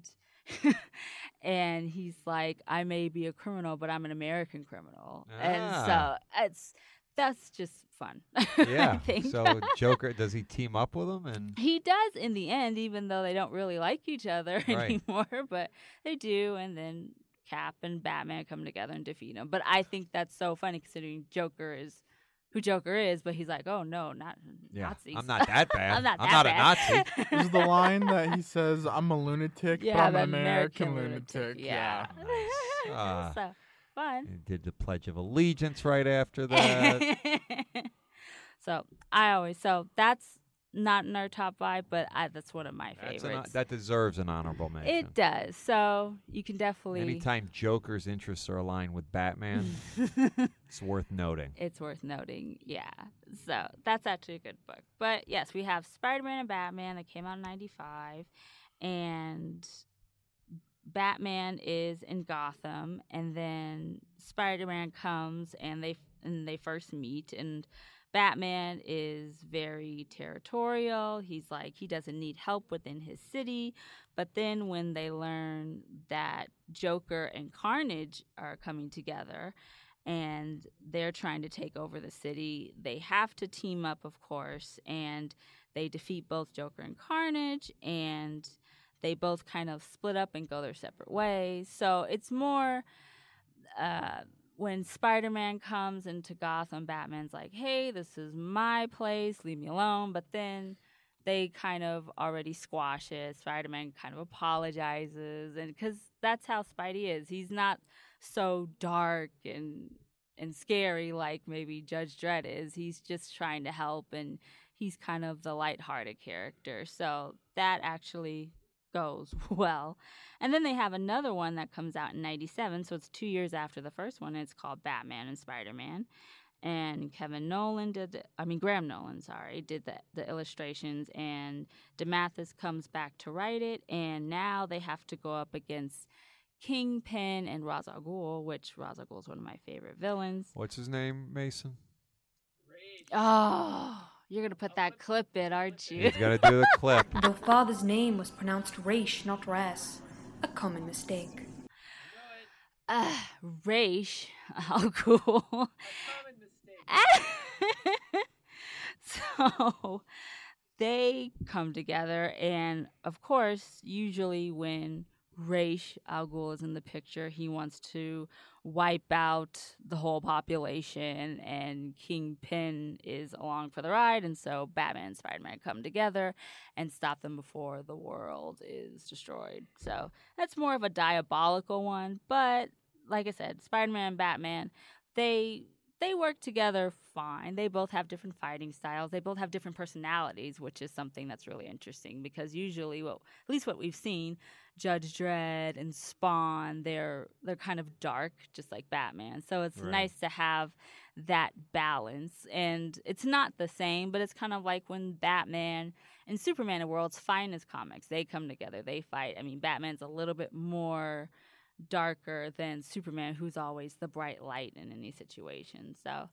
[laughs] and he's like, "I may be a criminal, but I'm an American criminal," and Ah. so it's that's just fun. [laughs] I Yeah. think. so [laughs] Joker, does he team up with him? And He does in the end, even though they don't really like each other [laughs] Right. anymore, but they do, and then Cap and Batman come together and defeat him. But I think that's so funny considering Joker is who Joker is, but he's like, oh no, not yeah, Nazis. I'm not that bad. I'm not that not bad. a Nazi. is the line that he says, "I'm a lunatic, yeah, but I'm an American, lunatic." Yeah. Nice. Ah. so fun. He did the Pledge of Allegiance right after [laughs] that. so I always so that's not in our top five, but I, that's one of my That's an, favorites. that deserves an honorable mention. it does. So you can definitely. Anytime Joker's interests are aligned with Batman, [laughs] it's worth noting. it's worth noting. Yeah. So that's actually a good book. But yes, we have Spider Man and Batman that came out in 95. And Batman is in Gotham. And then Spider Man comes and they, and they first meet. And Batman is very territorial. He's like, he doesn't need help within his city. But then when they learn that Joker and Carnage are coming together, and they're trying to take over the city. They have to team up, of course, and they defeat both Joker and Carnage, and they both kind of split up and go their separate ways. So it's more uh, when Spider Man comes into Gotham, Batman's like, hey, this is my place, leave me alone. But then they kind of already squash it. Spider Man kind of apologizes, and because that's how Spidey is, he's not so dark and and scary like maybe Judge Dredd is. He's just trying to help and he's kind of the lighthearted character. So that actually goes [laughs] well. And then they have another one that comes out in 97, so it's 2 years after the first one. It's called Batman and Spider-Man. And Kevin Nolan did, the, I mean Graham Nolan, sorry, did the the illustrations, and DeMatteis comes back to write it, and now they have to go up against Kingpin and Ra's al Ghul, which Ra's al Ghul is one of my favorite villains. What's his name, Mason? Oh, You're gonna put that clip in, aren't you? He's got to do the clip. [laughs] The father's name was pronounced Raish, not Ras. A common mistake. uh, Raish. [laughs] How cool. [laughs] so they come together, and of course, usually when Raish Al Ghul is in the picture, he wants to wipe out the whole population, and Kingpin is along for the ride, and so Batman and Spider Man come together and stop them before the world is destroyed. So that's more of a diabolical one, but like I said, Spider Man and Batman, they they work together fine. They both have different fighting styles. They both have different personalities, which is something that's really interesting because usually, well, at least what we've seen, Judge Dredd and Spawn, they're they're kind of dark, just like Batman. So it's Right. nice to have that balance. And it's not the same, but it's kind of like when Batman and Superman the world's finest comics. They come together, they fight. I mean, Batman's a little bit more darker than Superman, who's always the bright light in any situation. So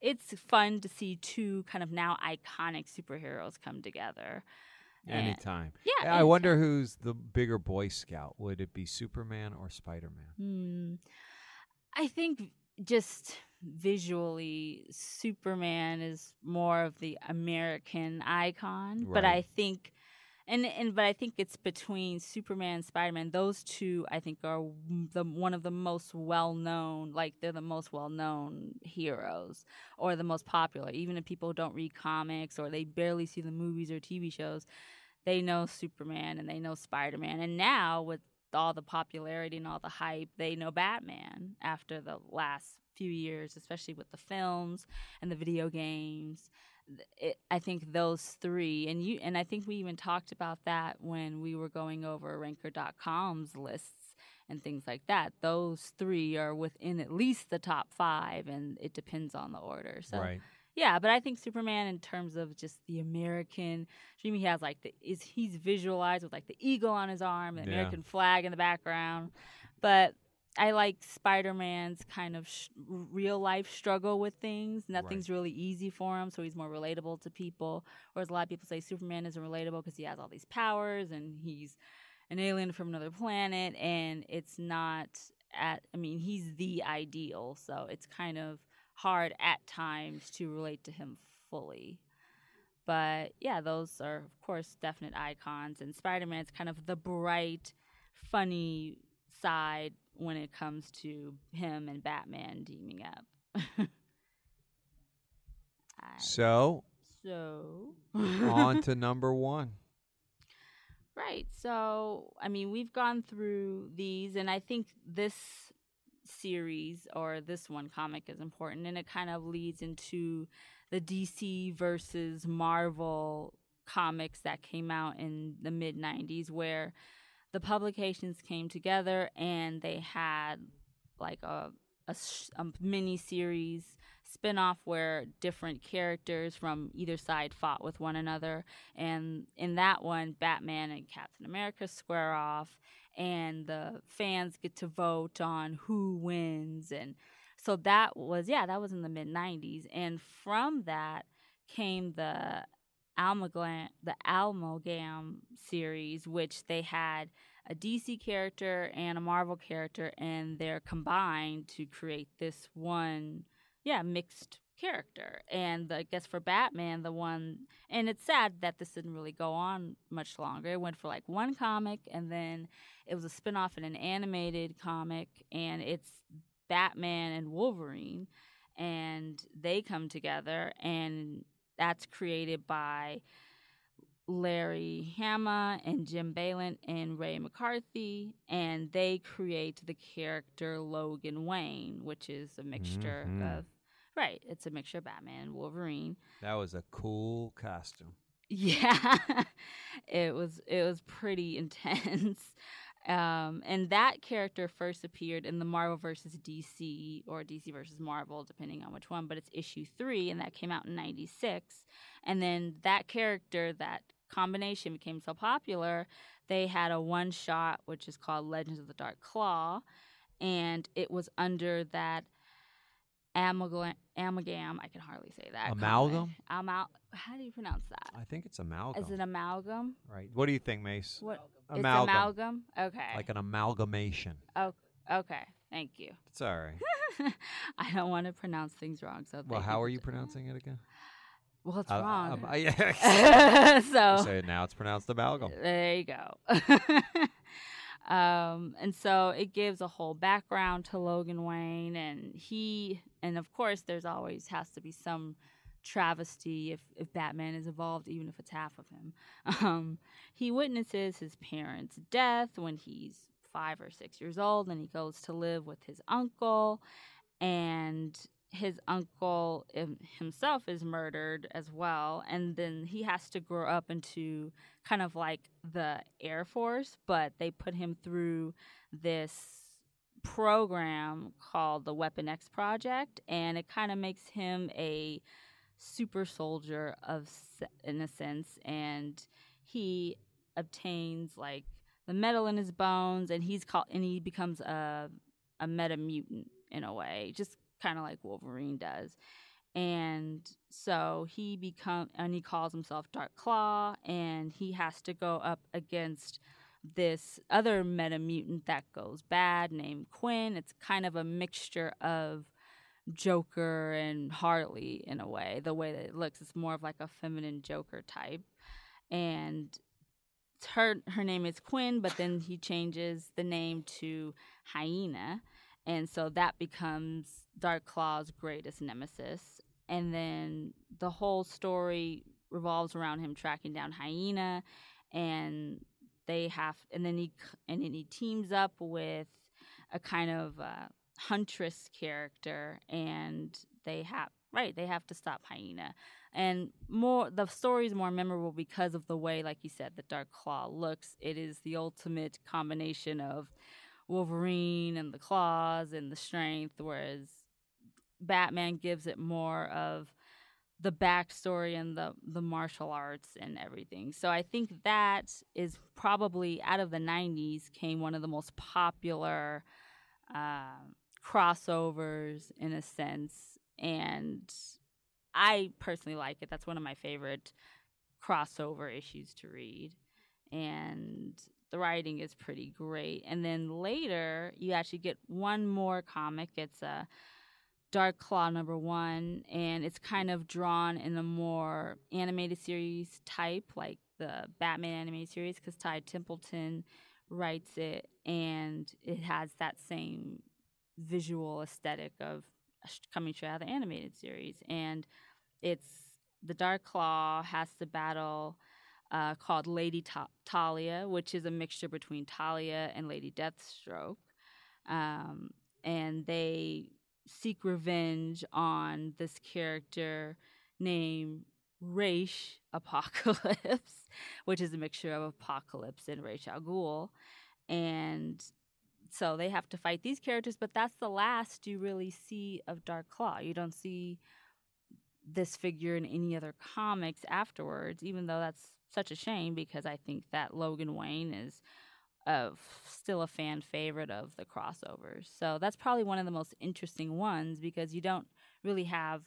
it's fun to see two kind of now iconic superheroes come together. Anytime. Yeah. I wonder who's the bigger Boy Scout. Would it be Superman or Spider Man? Hmm. I think just visually, Superman is more of the American icon, but I think. And, and but I think it's between Superman and Spider Man. Those two, I think, are the one of the most well known. Like they're the most well known heroes, or the most popular. Even if people don't read comics or they barely see the movies or TV shows, they know Superman and they know Spider Man. And now with all the popularity and all the hype, they know Batman after the last few years, especially with the films and the video games. It, I think those three, and you, and I think we even talked about that when we were going over Ranker.com's lists and things like that. Those three are within at least the top five, and it depends on the order. So right. yeah, but I think Superman, in terms of just the American dream, he has like the is he's visualized with like the eagle on his arm, the Yeah. American flag in the background. But I like Spider Man's kind of sh- real life struggle with things. Nothing's really easy for him, so he's more relatable to people. Whereas a lot of people say Superman isn't relatable because he has all these powers and he's an alien from another planet, and it's not at. I mean, he's the ideal, so it's kind of hard at times to relate to him fully. But yeah, those are of course definite icons, and Spider Man's kind of the bright, funny side when it comes to him and Batman teaming up. [laughs] So, so [laughs] on to number one. Right. So, I mean, we've gone through these, and I think this series or this one comic is important, and it kind of leads into the DC versus Marvel comics that came out in the mid 90s, where the publications came together and they had like a, a, a mini series spin-off where different characters from either side fought with one another. And in that one batman and captain america square off and the fans get to vote on who wins. And so that was yeah that was in the mid 90s and from that came the Almagam, the Almogam series, which they had a DC character and a Marvel character, and they're combined to create this one, yeah, mixed character. And I guess for Batman, the one, and it's sad that this didn't really go on much longer. It went for like one comic, and then it was a spin off in an animated comic, and it's Batman and Wolverine, and they come together, and that's created by Larry Hama and Jim Balent and Ray McCarthy, and they create the character Logan Wayne, which is a mixture Mhm. of right. It's a mixture of Batman and Wolverine. That was a cool costume. [laughs] Yeah, it was it was pretty [laughs] intense. Um, and that character first appeared in the Marvel versus DC or DC versus Marvel, depending on which one, but it's issue three, and that came out in '96. And then that character, that combination became so popular, they had a one shot, which is called Legends of the Dark Claw, and it was under that amalgam. Amalgam. I can hardly say that. Amalgam? Amal. How do you pronounce that? I think it's amalgam. Is it amalgam? right. What do you think, Mace? What? Amalgam. It's amalgam. Okay. Like an amalgamation. oh, okay. Thank you. It's all right. [laughs] I don't want to pronounce things wrong. So well, how for are you pronouncing it again? Well, it's Uh, wrong. um, yeah. [laughs] [laughs] You so say it now. It's pronounced amalgam. there you go. um, and so it gives a whole background to Logan Wayne, and he, and of course, there's always has to be some travesty if, if Batman is involved, even if it's half of him. [laughs] Um, he witnesses his parents' death when he's five or six years old, and he goes to live with his uncle, and his uncle himself is murdered as well, and then he has to grow up into kind of like the Air Force, but they put him through this program called the Weapon X Project, and it kind of makes him a super soldier of in a sense, and he obtains like the metal in his bones, and he's called and he becomes a a meta mutant in a way, just kind of like Wolverine does. And so he become and he calls himself Dark Claw, and he has to go up against this other meta mutant that goes bad named Quinn. It's kind of a mixture of Joker and Harley in a way. The way that it looks, it's more of like a feminine Joker type, and her her name is Quinn, but then he changes the name to Hyena, and so that becomes Dark Claw's greatest nemesis. And then the whole story revolves around him tracking down Hyena, and they have, and then he and then he teams up with a kind of uh, huntress character, and they have right they have to stop Hyena. And more, the story is more memorable because of the way, like you said, the Dark Claw looks. It is the ultimate combination of Wolverine and the claws and the strength, whereas Batman gives it more of the backstory and the the martial arts and everything. So I think that is probably out of the '90s came one of the most popular uh, crossovers in a sense, and I personally like it. That's one of my favorite crossover issues to read, and the writing is pretty great. And then later, you actually get one more comic. It's a Dark Claw number one, and it's kind of drawn in a more animated series type, like the Batman animated series, because Ty Templeton writes it, and it has that same visual aesthetic of coming straight out of the animated series. And it's the Dark Claw has to battle uh, called Lady Ta- Talia, which is a mixture between Talia and Lady Deathstroke. Um, and they seek revenge on this character named Raish Apocalypse, [laughs] which is a mixture of Apocalypse and Raish Al Ghul. And so they have to fight these characters, but that's the last you really see of Dark Claw. You don't see this figure in any other comics afterwards, even though that's such a shame because I think that Logan Wayne is still a fan favorite of the crossovers. So that's probably one of the most interesting ones because you don't really have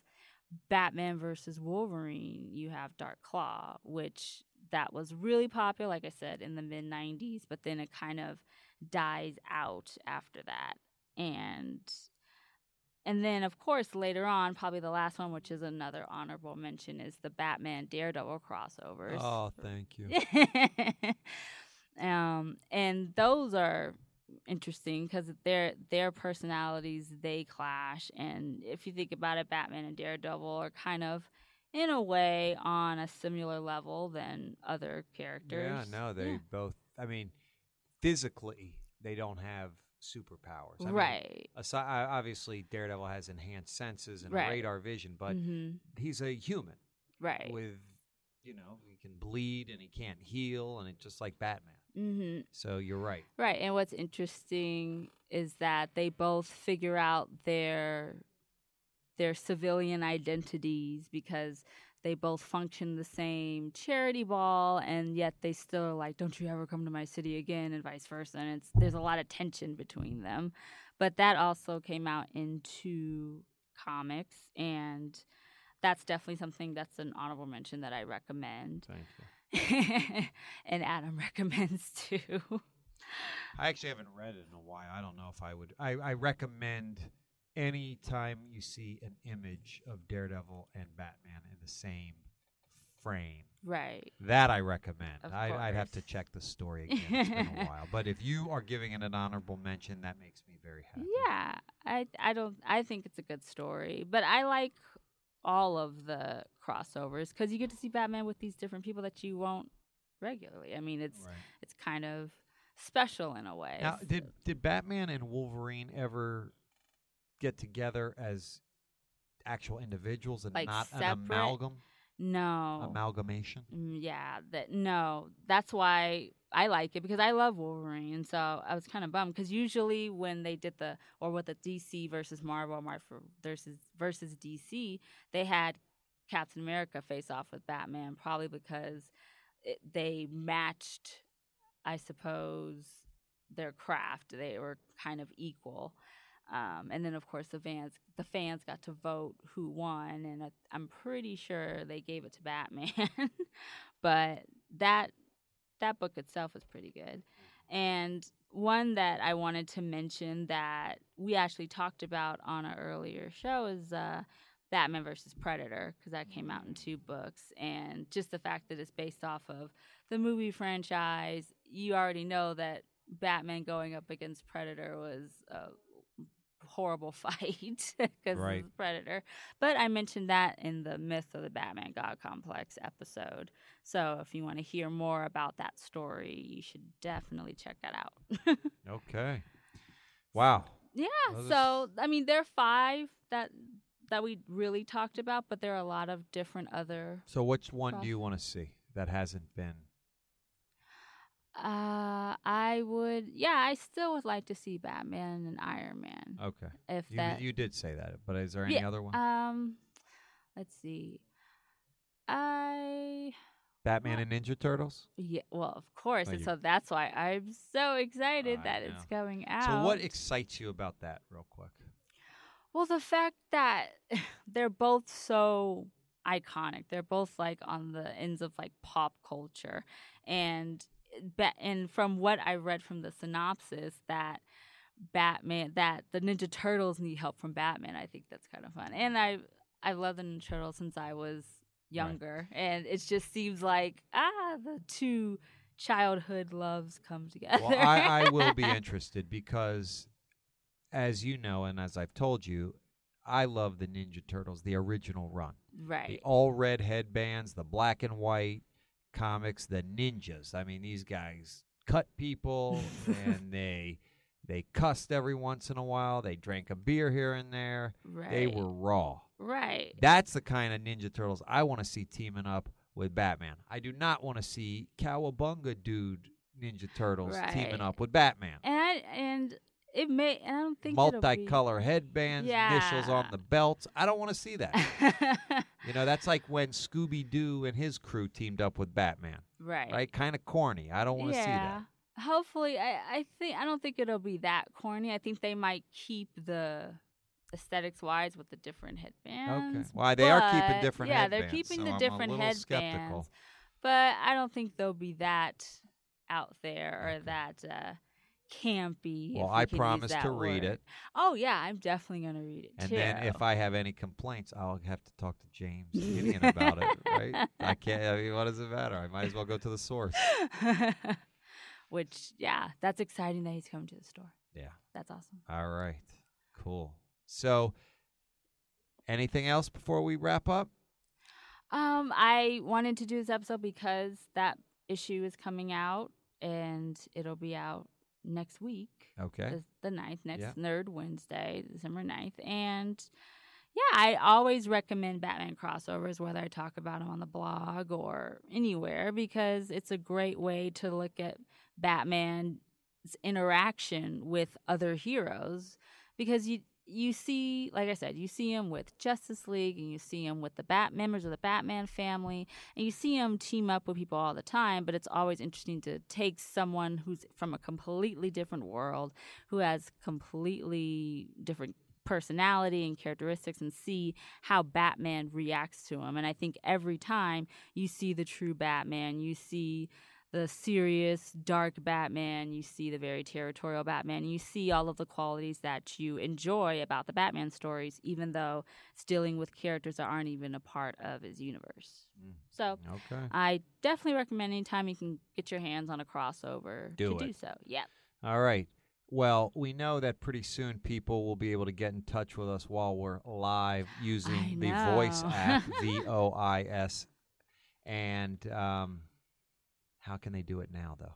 Batman versus Wolverine. You have Dark Claw, which that was really popular, like I said, in the mid 90s, but then it kind of dies out after that. And and then of course later on, probably the last one, which is another honorable mention, is the Batman Daredevil crossovers. Oh, thank you. [laughs] um, and those are interesting because their their personalities they clash, and if you think about it, Batman and Daredevil are kind of in a way on a similar level than other characters. Yeah, no, they Yeah. both. I mean, physically, they don't have superpowers. I mean, right. aside, obviously, Daredevil has enhanced senses and Right. radar vision, but hmm he's a human Right. with, you know, he can bleed and he can't heal, and it's just like Batman. hmm So you're right. Right. And what's interesting is that they both figure out their their civilian identities because they both function the same charity ball and yet they still are like, Don't you ever come to my city again and vice versa. And it's there's a lot of tension between them. But that also came out in two comics, and that's definitely something that's an honorable mention that I recommend. Thank you. [laughs] and Adam [laughs] recommends too. I actually haven't read it in a while. I don't know if I would. I, I recommend anytime you see an image of Daredevil and Batman in the same frame. Right. That I recommend. Of I, I'd have to check the story [laughs] again. It's been a while. But if you are giving it an honorable mention, that makes me very happy. Yeah, I I don't I think it's a good story, but I like all of the crossovers because you get to see Batman with these different people that you won't regularly. I mean, it's Right. it's kind of special in a way. Now, S- did did Batman and Wolverine ever get together as actual individuals and Like not an separate? amalgam no, amalgamation? Mm, yeah, that no. That's why I like it because I love Wolverine, and so I was kind of bummed because usually when they did the or with the DC versus Marvel, Marvel versus versus DC, they had Captain America face off with Batman, probably because it, they matched, I suppose, their craft. They were kind of equal. Um, and then, of course, the fans the fans got to vote who won, and I, I'm pretty sure they gave it to Batman. [laughs] but that that book itself was pretty good, and one that I wanted to mention that we actually talked about on an earlier show is uh, Batman versus Predator because that came out in two books, and just the fact that it's based off of the movie franchise, you already know that Batman going up against Predator was horrible [laughs] fight because Right. of the Predator. But I mentioned that in the Myth of the Batman God Complex episode. So if you want to hear more about that story, you should definitely check that out. [laughs] Okay. Wow. yeah. So I mean, there are five that that we really talked about, but there are a lot of different other. So which one do you want to see that hasn't been? Uh, I would, yeah, I still would like to see Batman and Iron Man. Okay. if You, that, you did say that, but is there any Yeah, other one? um, let's see. I Batman and Ninja Turtles? Yeah, well, of course, Oh, and you- so that's why I'm so excited I that know. it's coming out. So what excites you about that real quick? well, the fact that [laughs] they're both so iconic. They're both like on the ends of like pop culture, and and from what I read from the synopsis, that Batman, that the Ninja Turtles need help from Batman. I think that's kind of fun, and I I love the Ninja Turtles since I was younger, and it just seems like ah the two childhood loves come together. Well, I, I will be [laughs] interested because, as you know, and as I've told you, I love the Ninja Turtles, the original run. Right. The all red headbands, the black and white comics, the ninjas. I mean, these guys cut people [laughs] and they they cussed every once in a while. They drank a beer here and there. Right. They were raw. right. That's the kind of Ninja Turtles I want to see teaming up with Batman. I do not want to see Cowabunga dude Ninja Turtles teaming up with Batman. and I, and it may. I don't think it'll be- Multicolor headbands, initials on the belts. I don't want to see that. [laughs] you know, that's like when Scooby Doo and his crew teamed up with Batman. right. Right? Kind of corny. I don't want to yeah. see that. Hopefully, I, I think I don't think it'll be that corny. I think they might keep the aesthetics wise with the different headbands. Okay. Why, they are keeping different Yeah, headbands, they're keeping so the I'm a different little headbands. skeptical. But I don't think they'll be that out there or Okay. that uh, campy. Well, we I promise to read it. Oh yeah, I'm definitely gonna read it And too. then if I have any complaints, I'll have to talk to James Tynion about it, right? I [laughs] can't. I mean, what does it matter? I might as well go to the source. [laughs] Which, yeah, that's exciting that he's coming to the store. Yeah. That's awesome. All right. Cool. So, anything else before we wrap up? Um, I wanted to do this episode because that issue is coming out and it'll be out next week. Okay. The, the 9th, next Yeah. Nerd Wednesday, December 9th. And yeah, I always recommend Batman crossovers, whether I talk about them on the blog or anywhere, because it's a great way to look at Batman's interaction with other heroes. Because you you see, like I said, you see him with Justice League, and you see him with the Bat members of the Batman family, and you see him team up with people all the time. But it's always interesting to take someone who's from a completely different world, who has completely different personality and characteristics and see how Batman reacts to him. And I think every time you see the true Batman, you see the serious, dark Batman, you see the very territorial Batman, you see all of the qualities that you enjoy about the Batman stories, even though it's dealing with characters that aren't even a part of his universe. Mm. So Okay. I definitely recommend anytime you can get your hands on a crossover Do to it. do so. Yep. All right. Well, we know that pretty soon people will be able to get in touch with us while we're live using the voice app, [laughs] V O I S. And um, how can they do it now, though?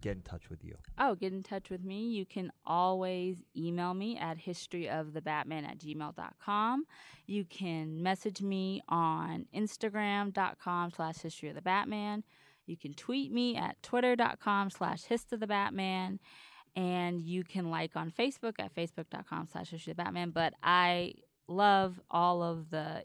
Get in touch with you. Oh, get in touch with me. You can always email me at historyofthebatman at gmail.com. You can message me on instagram.com slash history of the Batman. You can tweet me at twitter.com slash hist of the Batman. And you can like on Facebook at facebook.com slash the Batman. But I love all of the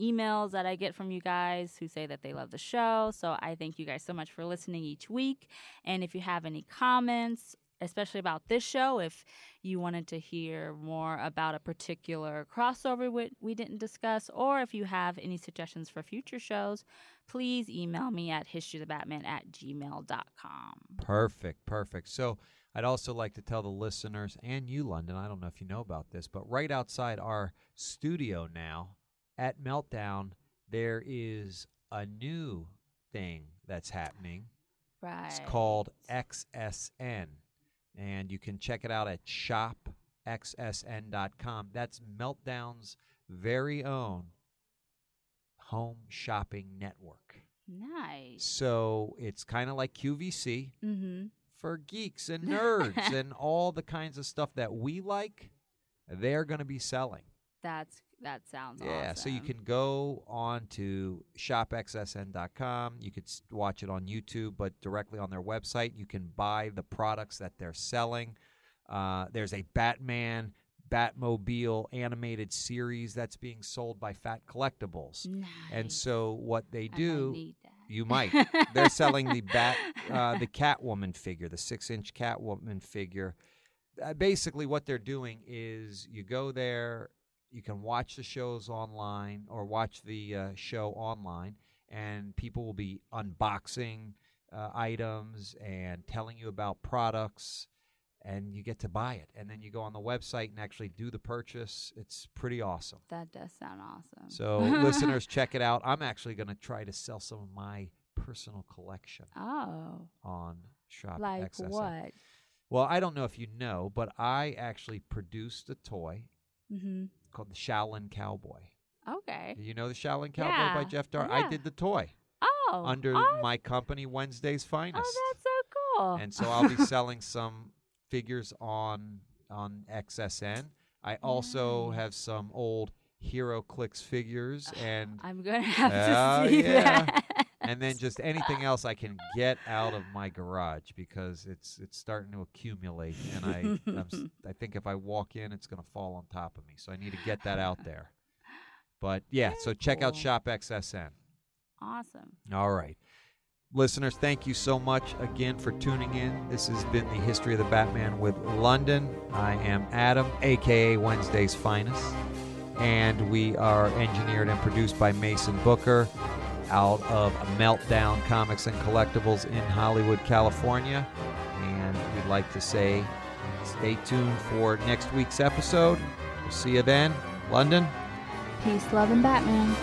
emails that I get from you guys who say that they love the show. So I thank you guys so much for listening each week. And if you have any comments, especially about this show, if you wanted to hear more about a particular crossover we, didn't discuss, or if you have any suggestions for future shows, please email me at historyofthebatman at gmail.com. Perfect, perfect. So I'd also like to tell the listeners and you, Londyn, I don't know if you know about this, but right outside our studio now at Meltdown, there is a new thing that's happening. Right. It's called XSN. And you can check it out at shopxsn.com. That's Meltdown's very own home shopping network. Nice. So it's kind of like QVC Mm-hmm. for geeks and [laughs] nerds and all the kinds of stuff that we like. They're going to be selling. That's that sounds Yeah, so you can go on to shopxsn.com. You could watch it on YouTube, but directly on their website, you can buy the products that they're selling. Uh, there's a Batman Batmobile animated series that's being sold by Fat Collectibles. Nice. And so what they I might do, you might. They're selling the bat, uh, the Catwoman figure, the six-inch Catwoman figure. Uh, basically, what they're doing is you go there, you can watch the shows online or watch the uh, show online, and people will be unboxing uh, items and telling you about products, and you get to buy it. And then you go on the website and actually do the purchase. It's pretty awesome. That does sound awesome. So, [laughs] listeners, check it out. I'm actually going to try to sell some of my personal collection Oh, on Shop like XSN. what? Well, I don't know if you know, but I actually produced a toy Mm-hmm. Called the Shaolin Cowboy. Okay. Do you know the Shaolin Cowboy by Jeff Dar? Yeah. I did the toy Oh, under oh, my company Wednesday's Finest. Oh, that's so cool. and so I'll be selling some figures on on XSN. I also have some old HeroClix figures and I'm gonna [laughs] have Oh, to see yeah. that. And then just anything else I can get out of my garage because it's it's starting to accumulate, and I I'm, [laughs] I think if I walk in, it's going to fall on top of me. So I need to get that out there. But yeah, so Very check out. Shop XSN. awesome. All right. Listeners, thank you so much again for tuning in. This has been the History of the Batman with Londyn. I am Adam, aka Wednesday's Finest, and we are engineered and produced by Mason Booker out of Meltdown Comics and Collectibles in Hollywood, California. And we'd like to say stay tuned for next week's episode. We'll see you then. Londyn. Peace, love, and Batman.